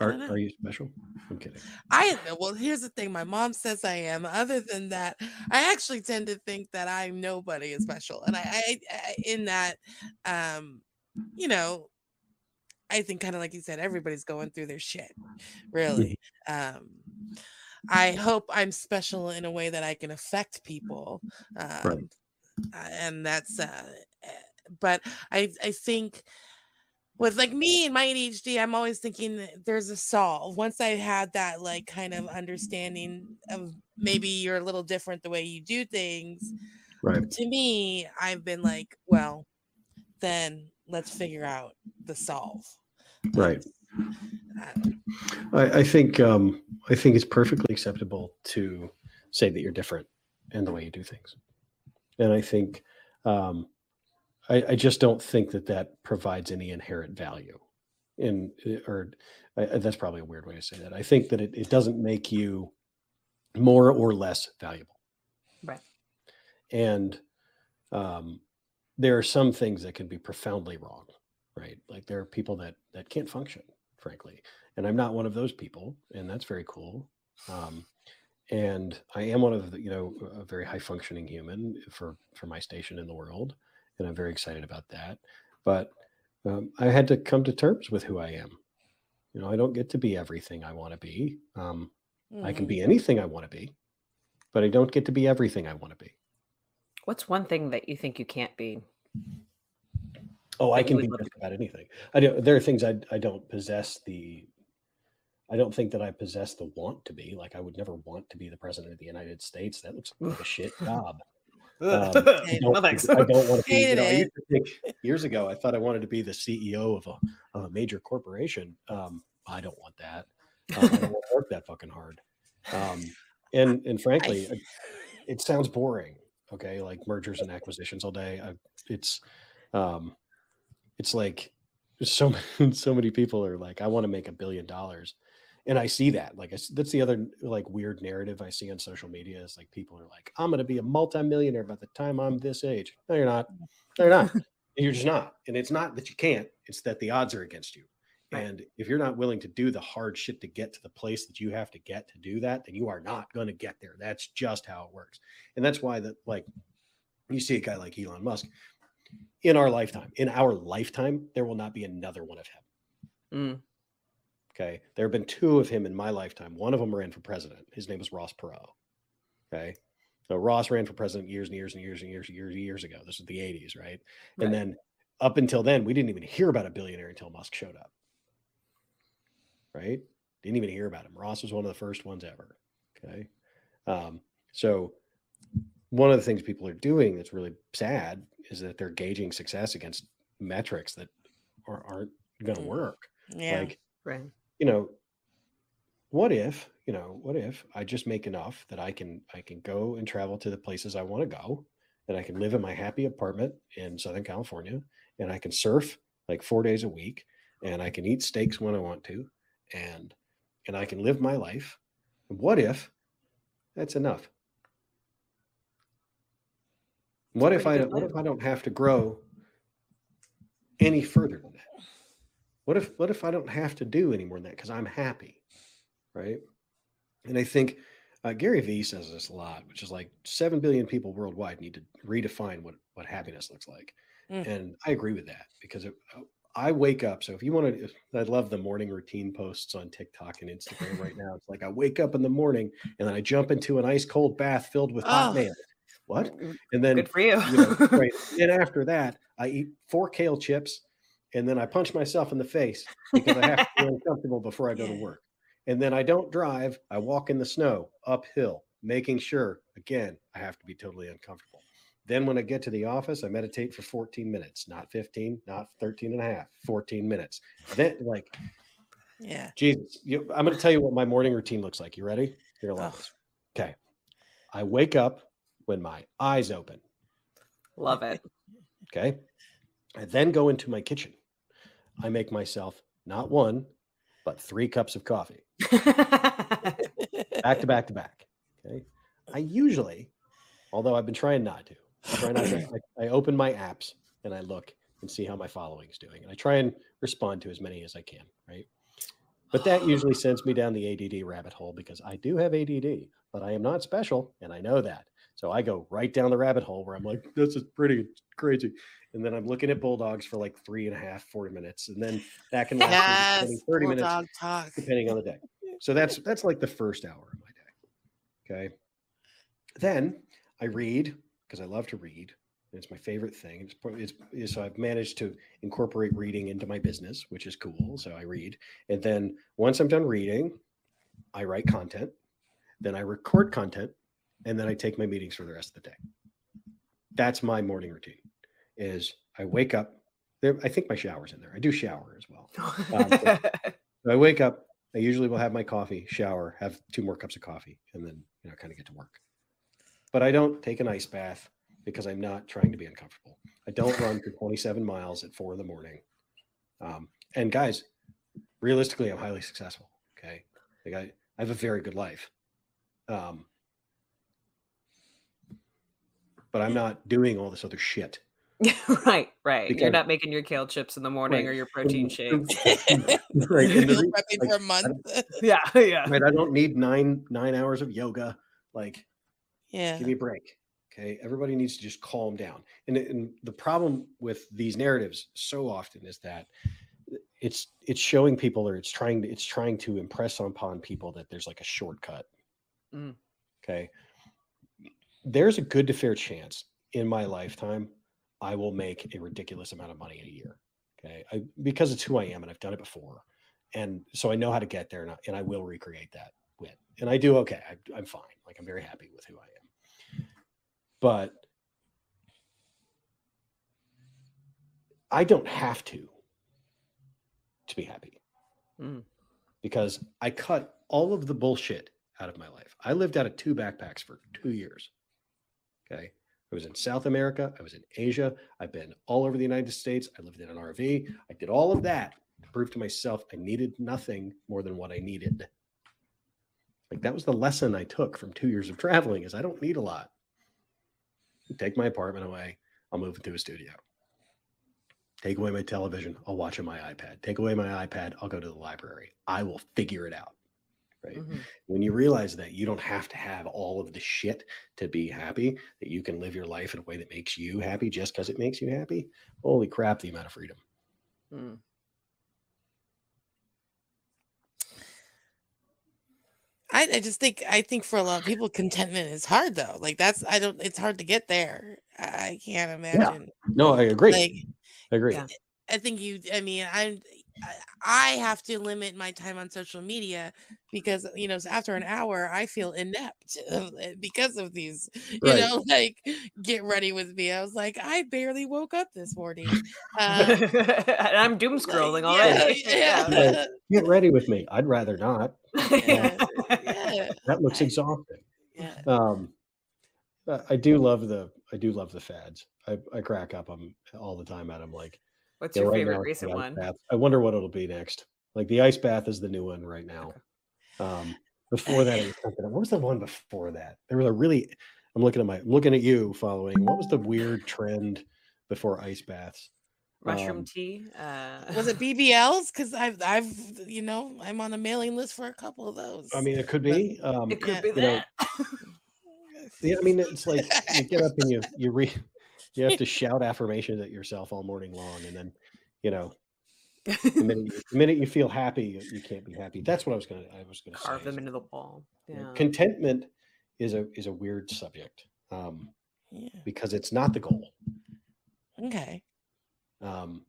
Are, are you special? I'm kidding. I well, here's the thing. My mom says I am. Other than that, I actually tend to think that I'm nobody is special, and I, I, I in that, um, you know, I think kind of like you said, everybody's going through their shit, really. Um, I hope I'm special in a way that I can affect people, um, uh, and that's. Uh, eh, but I, I think with like me and my ADHD, I'm always thinking there's a solve. Once I had that like kind of understanding of maybe you're a little different the way you do things, Right. to me, I've been like, well, then let's figure out the solve. Right. Uh, I, I think um, I think it's perfectly acceptable to say that you're different in the way you do things, and I think um, I, I just don't think that that provides any inherent value. In or I, I- that's probably a weird way to say that. I think that it, it doesn't make you more or less valuable. Right. And um, there are some things that can be profoundly wrong, right? Like there are people that that can't function, frankly, and I'm not one of those people, and that's very cool. Um, and I am one of the, you know, a very high functioning human for for my station in the world, and I'm very excited about that. But um, I had to come to terms with who I am. You know, I don't get to be everything I want to be. Um, I can be anything I want to be, but I don't get to be everything I want to be. what's one thing that you think you can't be Oh, I can be just about anything. I don't. There are things I I don't possess the. I don't think that I possess the want to be. Like I would never want to be the president of the United States. That looks like a shit job. Um, I don't, thanks I don't want to be. You know, I it. used to think years ago. I thought I wanted to be the CEO of a of a major corporation. Um, I don't want that. Um, I don't want to work that fucking hard. Um, and and frankly, it, it sounds boring. Okay, like mergers and acquisitions all day. I, it's um, it's like so so many people are like, I want to make a billion dollars, and I see that. Like I that's the other like weird narrative I see on social media is like people are like, I'm going to be a multimillionaire by the time I'm this age. No, you're not. No, you're not. you're just not. And it's not that you can't. It's that the odds are against you. Right. And if you're not willing to do the hard shit to get to the place that you have to get to do that, then you are not going to get there. That's just how it works. And that's why that like you see a guy like Elon Musk in our lifetime, in our lifetime, there will not be another one of him. Mm. Okay. There have been two of him in my lifetime. One of them ran for president. His name was Ross Perot. Okay. So Ross ran for president years and years and years and years and years and years ago. This is the 80s, right? Right. And then up until then, we didn't even hear about a billionaire until Musk showed up. right? Didn't even hear about him. Ross was one of the first ones ever. Okay. Um, so one of the things people are doing that's really sad is that they're gauging success against metrics that are, aren't going to Mm. work. Yeah. Like, Right. You know, what if, you know, what if I just make enough that I can I can go and travel to the places I want to go, and I can live in my happy apartment in Southern California, and I can surf like four days a week, and I can eat steaks when I want to, and and I can live my life. And what if that's enough? What if I don't, what if I don't have to grow any further than that? What if what if I don't have to do any more than that because I'm happy, right? And I think uh, Gary Vee says this a lot, which is like seven billion people worldwide need to redefine what what happiness looks like, Mm. and I agree with that because it, uh, I wake up. So if you want to, I love the morning routine posts on TikTok and Instagram right now. It's like I wake up in the morning and then I jump into an ice cold bath filled with hot Oh. man. What? And then Good for you. you know, right. And after that, I eat four kale chips, and then I punch myself in the face because I have to feel uncomfortable before I go to work. And then I don't drive; I walk in the snow uphill, making sure again I have to be totally uncomfortable. Then when I get to the office, I meditate for 14 minutes, not 15, not 13 and a half, 14 minutes. Then like Yeah. Jesus, you, I'm going to tell you what my morning routine looks like. You ready? Here, love Oh. this. Okay. I wake up when my eyes open. Love it. Okay. I then go into my kitchen. I make myself not one, but three cups of coffee back to back to back. Okay. I usually, although I've been trying not to, I try not to, I, I open my apps and I look and see how my following is doing. And I try and respond to as many as I can. Right. But that usually sends me down the ADD rabbit hole because I do have ADD, but I am not special. And I know that. So I go right down the rabbit hole where I'm like, this is pretty crazy. And then I'm looking at bulldogs for like three and a half, 40 minutes. And then that can last Yes. maybe 30 minutes talk. depending on the day. So that's that's like the first hour of my day. Okay. Then I read because I love to read. and It's my favorite thing. It's, it's so I've managed to incorporate reading into my business, which is cool. So I read, and then once I'm done reading, I write content. Then I record content, and then I take my meetings for the rest of the day. That's my morning routine. Is I wake up. There, I think my shower's in there. I do shower as well. So I wake up. I usually will have my coffee, shower, have two more cups of coffee, and then you know kind of get to work. But I don't take an ice bath because I'm not trying to be uncomfortable. I don't run for 27 miles at four in the morning. Um, and guys, realistically, I'm highly successful. Okay, like I, I have a very good life. Um, but I'm not doing all this other shit. right, right. You're not making your kale chips in the morning Right. or your protein shakes. right. and the Meal prepping like, for a month. yeah, yeah. right, I don't need nine nine hours of yoga. Like yeah. give me a break okay everybody needs to just calm down and, and the problem with these narratives so often is that it's it's showing people or it's trying to it's trying to impress upon people that there's like a shortcut Mm. okay there's a good to fair chance in my lifetime i will make a ridiculous amount of money in a year okay I, because it's who i am and i've done it before and so i know how to get there and I, and I will recreate that win and i do okay I, i'm fine like i'm very happy with who i am but I don't have to to be happy Mm. because I cut all of the bullshit out of my life. I lived out of two backpacks for two years. Okay. I was in South America. I was in Asia. I've been all over the United States. I lived in an RV. I did all of that to prove to myself I needed nothing more than what I needed. Like that was the lesson I took from two years of traveling is I don't need a lot. Take my apartment away. I'll move into a studio. Take away my television. I'll watch on my iPad. Take away my iPad. I'll go to the library. I will figure it out. Right. Mhm. When you realize that you don't have to have all of the shit to be happy, that you can live your life in a way that makes you happy just because it makes you happy. Holy crap, the amount of freedom. Mm. I, I just think I think for a lot of people contentment is hard though. Like that's I don't it's hard to get there. I can't imagine. No, I agree. Like I agree. Yeah. I think you I mean I I have to limit my time on social media because you know after an hour I feel inept eh, because of these. You Right. know, like get ready with me. I was like, I barely woke up this morning. Uh, and I'm doom like, scrolling yeah, already. yeah, Right. Get ready with me. I'd rather not. yeah, yeah, That looks exhausting. yeah. Um, I do love the I do love the fads. I, I crack up them all the time at them. Like What's yeah, your right favorite now recent one? bath. I wonder what it'll be next. Like the ice bath is the new one right now. Um, before that, it was something. What was the one before that? There was a really. I'm looking at my I'm looking at you following. What was the weird trend before ice baths? Mushroom Um, tea. Uh, Was it BBLs? Because I've, I've, you know, I'm on a mailing list for a couple of those. I mean, it could be. Um, it could yeah, be you know, that. Yeah, I mean, it's like you get up and you you re you have to shout affirmations at yourself all morning long, and then you know the minute you, the minute you feel happy, you, you can't be happy. That's what I was gonna I was gonna Carve say. them into the wall. Yeah. Contentment is a is a weird subject um, yeah. because it's not the goal. Okay. Um,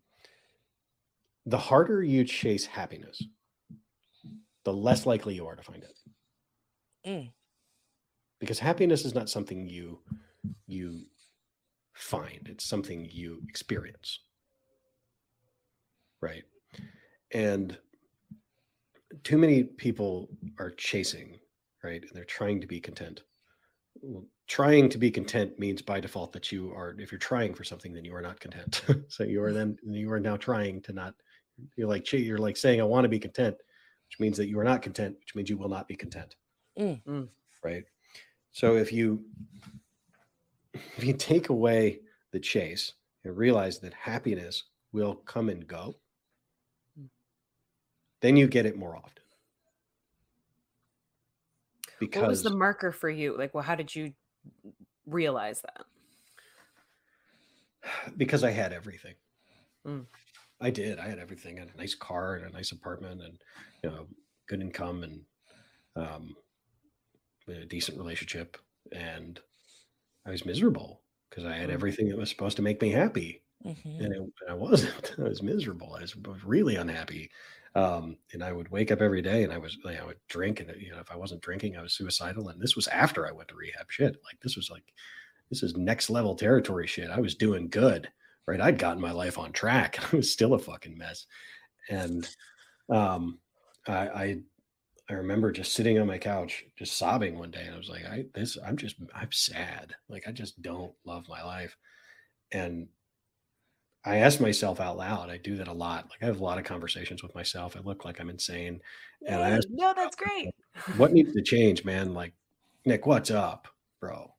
the harder you chase happiness, the less likely you are to find it. Mm. Because happiness is not something you you find; it's something you experience. Right, and too many people are chasing, right, and they're trying to be content. Well, trying to be content means by default that you are if you're trying for something then you are not content so you are then you are now trying to not you're like you're like saying i want to be content which means that you are not content which means you will not be content Mm. Mm. right so if you if you take away the chase and realize that happiness will come and go then you get it more often because What was the marker for you? Like, well, how did you realize that? because I had everything. Mm. I did. I had everything. I had a nice car and a nice apartment and you know good income and um, a decent relationship. And I was miserable because I had Mm. everything that was supposed to make me happy, Mhm. and, it, and I wasn't. I was miserable. I was, I was really unhappy. Um, and I would wake up every day and I was, know, I would drink and you know if I wasn't drinking, I was suicidal. And this was after I went to rehab. Shit, like this was like this is next level territory shit. I was doing good, right? I'd gotten my life on track. I was still a fucking mess. And um I I I remember just sitting on my couch, just sobbing one day, and I was like, I this I'm just I'm sad. Like I just don't love my life. And I asked myself out loud. I do that a lot. Like I have a lot of conversations with myself. I look like I'm insane. And I asked no, that's great. what needs to change, man? Like, Nick, what's up, bro?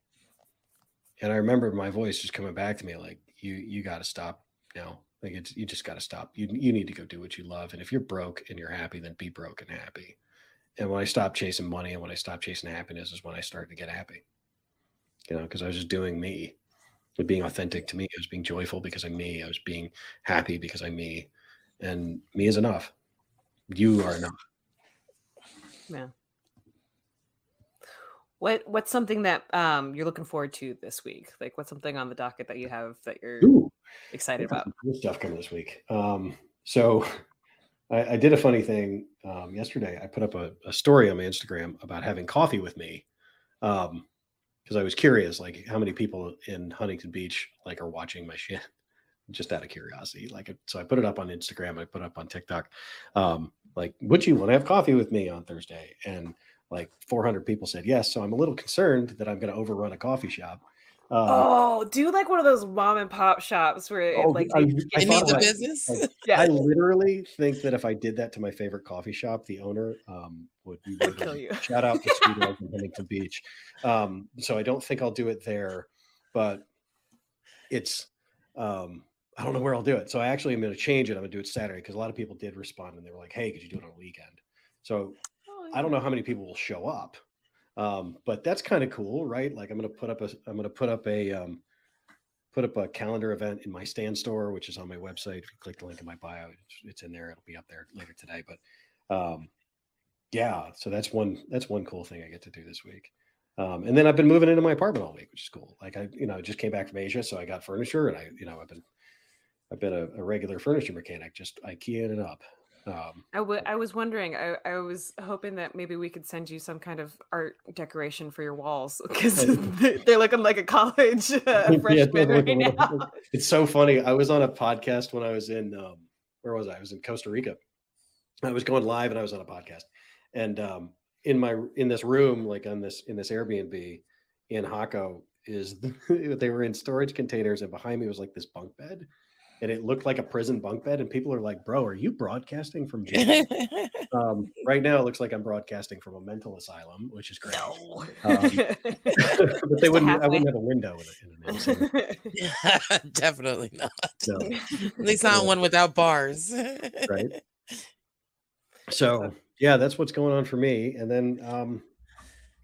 And I remember my voice just coming back to me, like, you you got to stop now. Like, it's you just got to stop. You you need to go do what you love. And if you're broke and you're happy, then be broke and happy. And when I stopped chasing money and when I stopped chasing happiness is when I started to get happy. You know, because I was just doing me, being authentic to me. I was being joyful because I'm me. I was being happy because I'm me, and me is enough. You are enough. Yeah. What what's something that um you're looking forward to this week? Like what's something on the docket that you have that you're Ooh. excited about? cool stuff coming this week. Um, so I, I did a funny thing um, yesterday. I put up a, a story on my Instagram about having coffee with me because I was curious, like how many people in Huntington Beach like are watching my shit, just out of curiosity. Like, so I put it up on Instagram. I put it up on TikTok. Um, like, would you want to have coffee with me on Thursday? And like 400 people said yes. So I'm a little concerned that I'm going to overrun a coffee shop. Um, Oh, do like one of those mom and pop shops where it, Oh, like I- they I It get thought needs a about it. business. Like, yeah, I literally think that if I did that to my favorite coffee shop, the owner um, would be Kill you. Shout out to Sweet Love in Huntington Beach. Um, so I don't think I'll do it there, but it's um, I don't know where I'll do it. So I actually am going to change it. I'm going to do it Saturday because a lot of people did respond and they were like, "Hey, could you do it on a weekend?" So Oh, I don't know how many people will show up, um, but that's kind of cool, right? Like I'm to put up a I'm to put up a um, put up a calendar event in my Stan store, which is on my website. If you click the link in my bio, it's, in there. It'll be up there later today. But um, yeah, so that's one that's one cool thing I get to do this week. Um, and then I've been moving into my apartment all week, which is cool. Like I, you know, just came back from Asia, so I got furniture, and I, you know, I've been I've been a, a regular furniture mechanic, just IKEAing it up. Um, I, w- I was wondering. I, I was hoping that maybe we could send you some kind of art decoration for your walls because they're looking like a college uh, freshman right now. It's so funny. I was on a podcast when I was in um, where was I? I was in Costa Rica. I was going live and I was on a podcast, and um, in my in this room, like on this in this Airbnb in Jaco, is they were in storage containers, and behind me was like this bunk bed, and it looked like a prison bunk bed. And people are like, "Bro, are you broadcasting from jail?" um, right now, it looks like I'm broadcasting from a mental asylum, which is great. No. Um, but they wouldn't. I wouldn't have a window in it. In it yeah, definitely not. so, At least not one without bars. right. So yeah, that's what's going on for me. And then, um,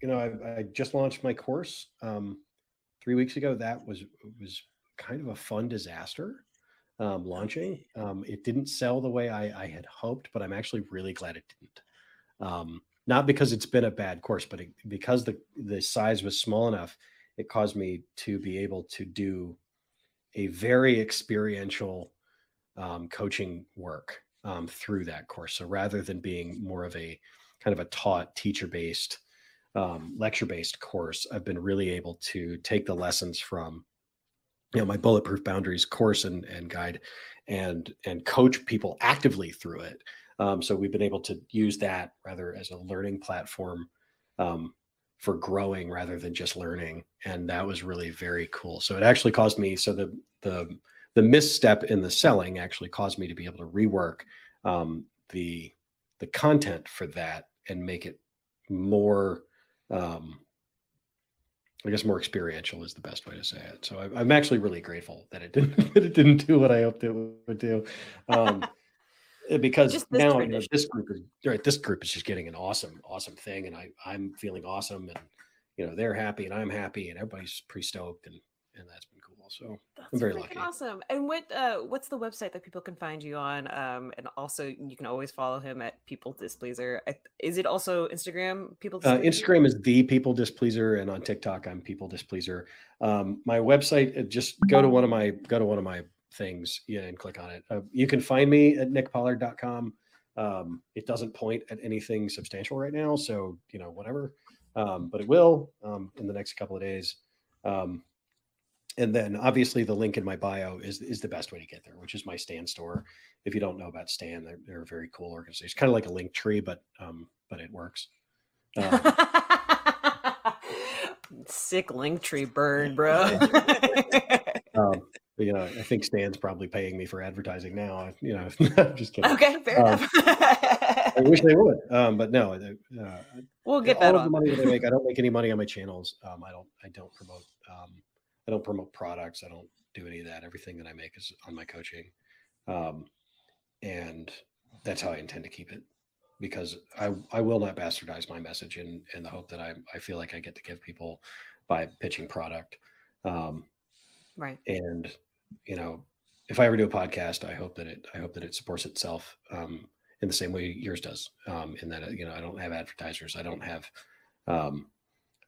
you know, I, I just launched my course um, three weeks ago. That was was kind of a fun disaster um, launching. Um, it didn't sell the way I, I, had hoped, but I'm actually really glad it didn't. Um, not because it's been a bad course, but it, because the the size was small enough, it caused me to be able to do a very experiential um, coaching work um, through that course. So rather than being more of a kind of a taught teacher based um, lecture based course, I've been really able to take the lessons from you know my bulletproof boundaries course and, and guide and and coach people actively through it. Um, so we've been able to use that rather as a learning platform um, for growing rather than just learning and that was really very cool. So it actually caused me so the the the misstep in the selling actually caused me to be able to rework um, the the content for that and make it more um, I guess more experiential is the best way to say it. So I, am actually really grateful that it didn't that it didn't do what I hoped it would do, um, eh, because now you know, this group is right. This group is just getting an awesome, awesome thing, and I I'm feeling awesome, and you know they're happy, and I'm happy, and everybody's pretty stoked, and and that's cool. So That's I'm very lucky. Awesome. And what uh what's the website that people can find you on? Um and also you can always follow him at People Displeaser. Is it also Instagram People uh, Instagram is the People Displeaser and on TikTok I'm People Displeaser. Um my website uh, just go to one of my go to one of my things yeah and click on it. Uh, you can find me at nickpollard.com. Um it doesn't point at anything substantial right now so you know whatever. Um but it will um in the next couple of days. Um, and then obviously the link in my bio is is the best way to get there, which is my Stan store. If you don't know about Stan, they're, they're a very cool organization, It's kind of like a Linktree, but um, but it works. Um, Sick link tree bird, bro. um, you know, I think Stan's probably paying me for advertising now. You know, just kidding. Okay, fair um, enough. I wish they would, um, but no. Uh, we'll get all that. All of the money that I make, I don't make any money on my channels. Um, I don't. I don't promote um, I don't promote products. I don't do any of that. Everything that I make is on my coaching. Um, and that's how I intend to keep it because I, I will not bastardize my message in, in the hope that I, I feel like I get to give people by pitching product. Um, right. And, you know, if I ever do a podcast, I hope that it, I hope that it supports itself, um, in the same way yours does. Um, in that, you know, I don't have advertisers. I don't have, um,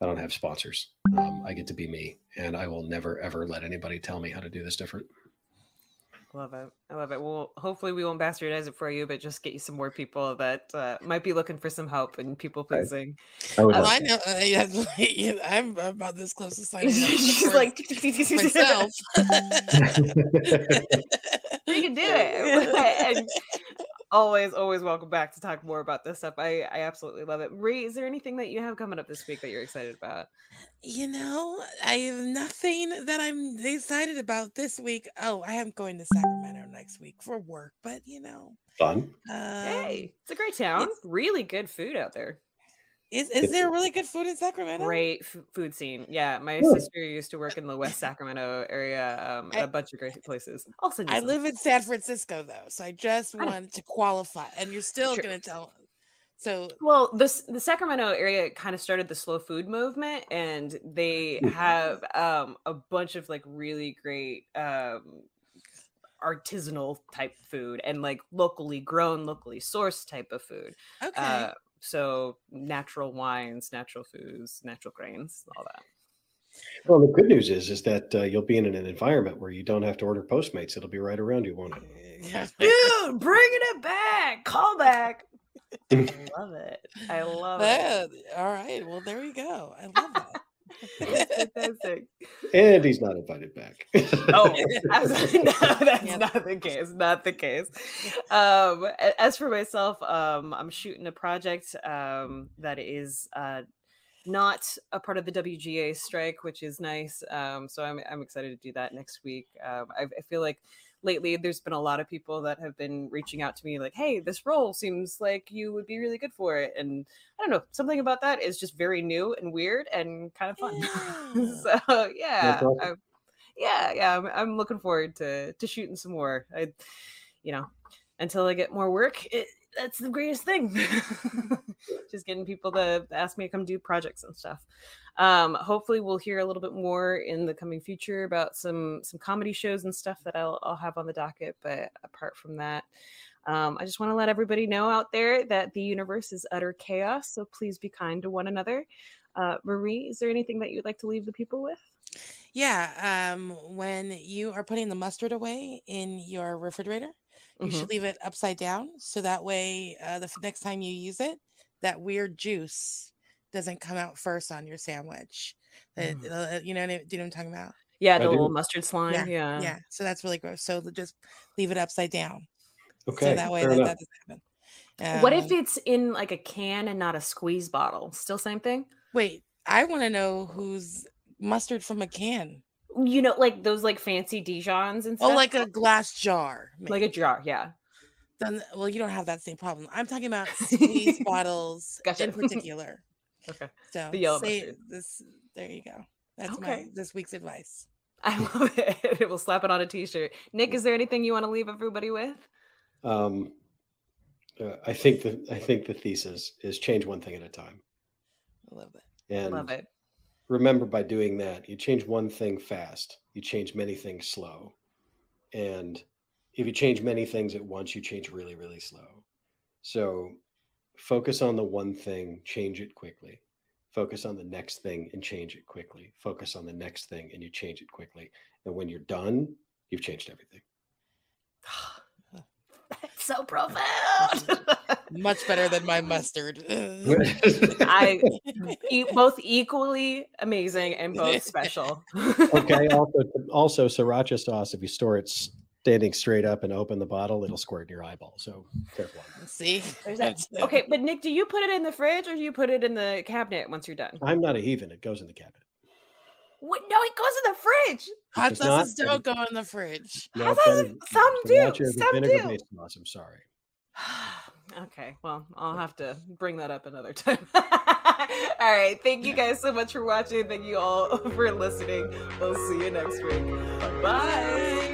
I don't have sponsors. Um, I get to be me, and I will never ever let anybody tell me how to do this different. Love it. I love it. Well, hopefully we won't bastardize it for you, but just get you some more people that uh, might be looking for some help and people pleasing. I, I, I know. Uh, yeah, I'm about this close to signing up. She's like myself. you can do it. and always, always welcome back to talk more about this stuff. I, I absolutely love it. Marie, is there anything that you have coming up this week that you're excited about? You know, I have nothing that I'm excited about this week. Oh, I am going to Sacramento next week for work, but you know, fun. Um, hey, it's a great town. Really good food out there. Is is there really good food in Sacramento? Great f- food scene. Yeah, my yeah. sister used to work in the West Sacramento area um, at I, a bunch of great places. Also, I live in San Francisco though, so I just want to qualify. And you're still sure. going to tell. So well, this the Sacramento area kind of started the slow food movement, and they have um, a bunch of like really great um, artisanal type food and like locally grown, locally sourced type of food. Okay. Uh, so natural wines, natural foods, natural grains, all that. Well, the good news is is that uh, you'll be in an environment where you don't have to order Postmates. It'll be right around you, won't it? Dude, bringing it back. Call back. I love it. I love it. All right. Well, there you go. I love that. Fantastic. And he's not invited back. Oh, absolutely. no, that's Yep. not the case. Not the case. Um, as for myself, um, I'm shooting a project um, that is uh, not a part of the WGA strike, which is nice. Um, so I'm I'm excited to do that next week. Um, I, I feel like lately there's been a lot of people that have been reaching out to me like, "Hey, this role seems like you would be really good for it," and I don't know, something about that is just very new and weird and kind of fun. Yeah. so yeah. I- yeah, yeah, I'm, I'm looking forward to to shooting some more. I, you know, until I get more work, it, that's the greatest thing. Just getting people to ask me to come do projects and stuff. Um, hopefully, we'll hear a little bit more in the coming future about some some comedy shows and stuff that I'll I'll have on the docket. But apart from that, um, I just want to let everybody know out there that the universe is utter chaos. So please be kind to one another. Uh, Marie, is there anything that you'd like to leave the people with? Yeah. Um, when you are putting the mustard away in your refrigerator, you Mhm. should leave it upside down so that way uh, the next time you use it, that weird juice doesn't come out first on your sandwich. That- Mm. uh, you know, what I- do you know what I'm talking about? Yeah, the little mustard slime. Yeah, Yeah. Yeah. So that's really gross. So just leave it upside down. Okay, So that way that, enough. that doesn't happen. What if Um, it's in like a can and not a squeeze bottle? Still same thing? Wait, I want to know who's mustard from a can. You know, like those like fancy Dijons and stuff. Oh, like a glass jar. like a jar. Yeah. Then, well, you don't have that same problem. I'm talking about squeeze bottles Gotcha. in particular. Okay. So The yellow say mustard. this. There you go. That's Okay. my this week's advice. I love it. We'll slap it on a t-shirt. Nick, is there anything you want to leave everybody with? Um, uh, I think the I think the thesis is change one thing at a time, I love it. and love it. Remember by doing that, you change one thing fast, you change many things slow, and if you change many things at once, you change really really slow. So focus on the one thing, change it quickly. Focus on the next thing and change it quickly. Focus on the next thing and you change it quickly. And when you're done, you've changed everything. That's so profound. Much better than my mustard. I e- both equally amazing and both special. okay. Also, also sriracha sauce. If you store it standing straight up and open the bottle, it'll squirt in your eyeball. So careful. See, that. Okay, but Nick, do you put it in the fridge or do you put it in the cabinet once you're done? I'm not a heathen. It goes in the cabinet. What? No, it goes in the fridge. hot It's sauces not- don't go in the fridge. No, How that does some do, sriracha is a some do. sauce. I'm sorry. okay, well, I'll have to bring that up another time. all right, thank you guys so much for watching. Thank you all for listening. We'll see you next week. Bye.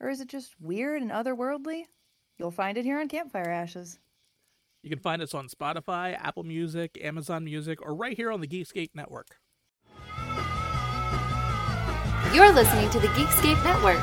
Or is it just weird and otherworldly? You'll find it here on Campfire Ashes. You can find us on Spotify, Apple Music, Amazon Music, or right here on the Geekscape Network. You're listening to the Geekscape Network.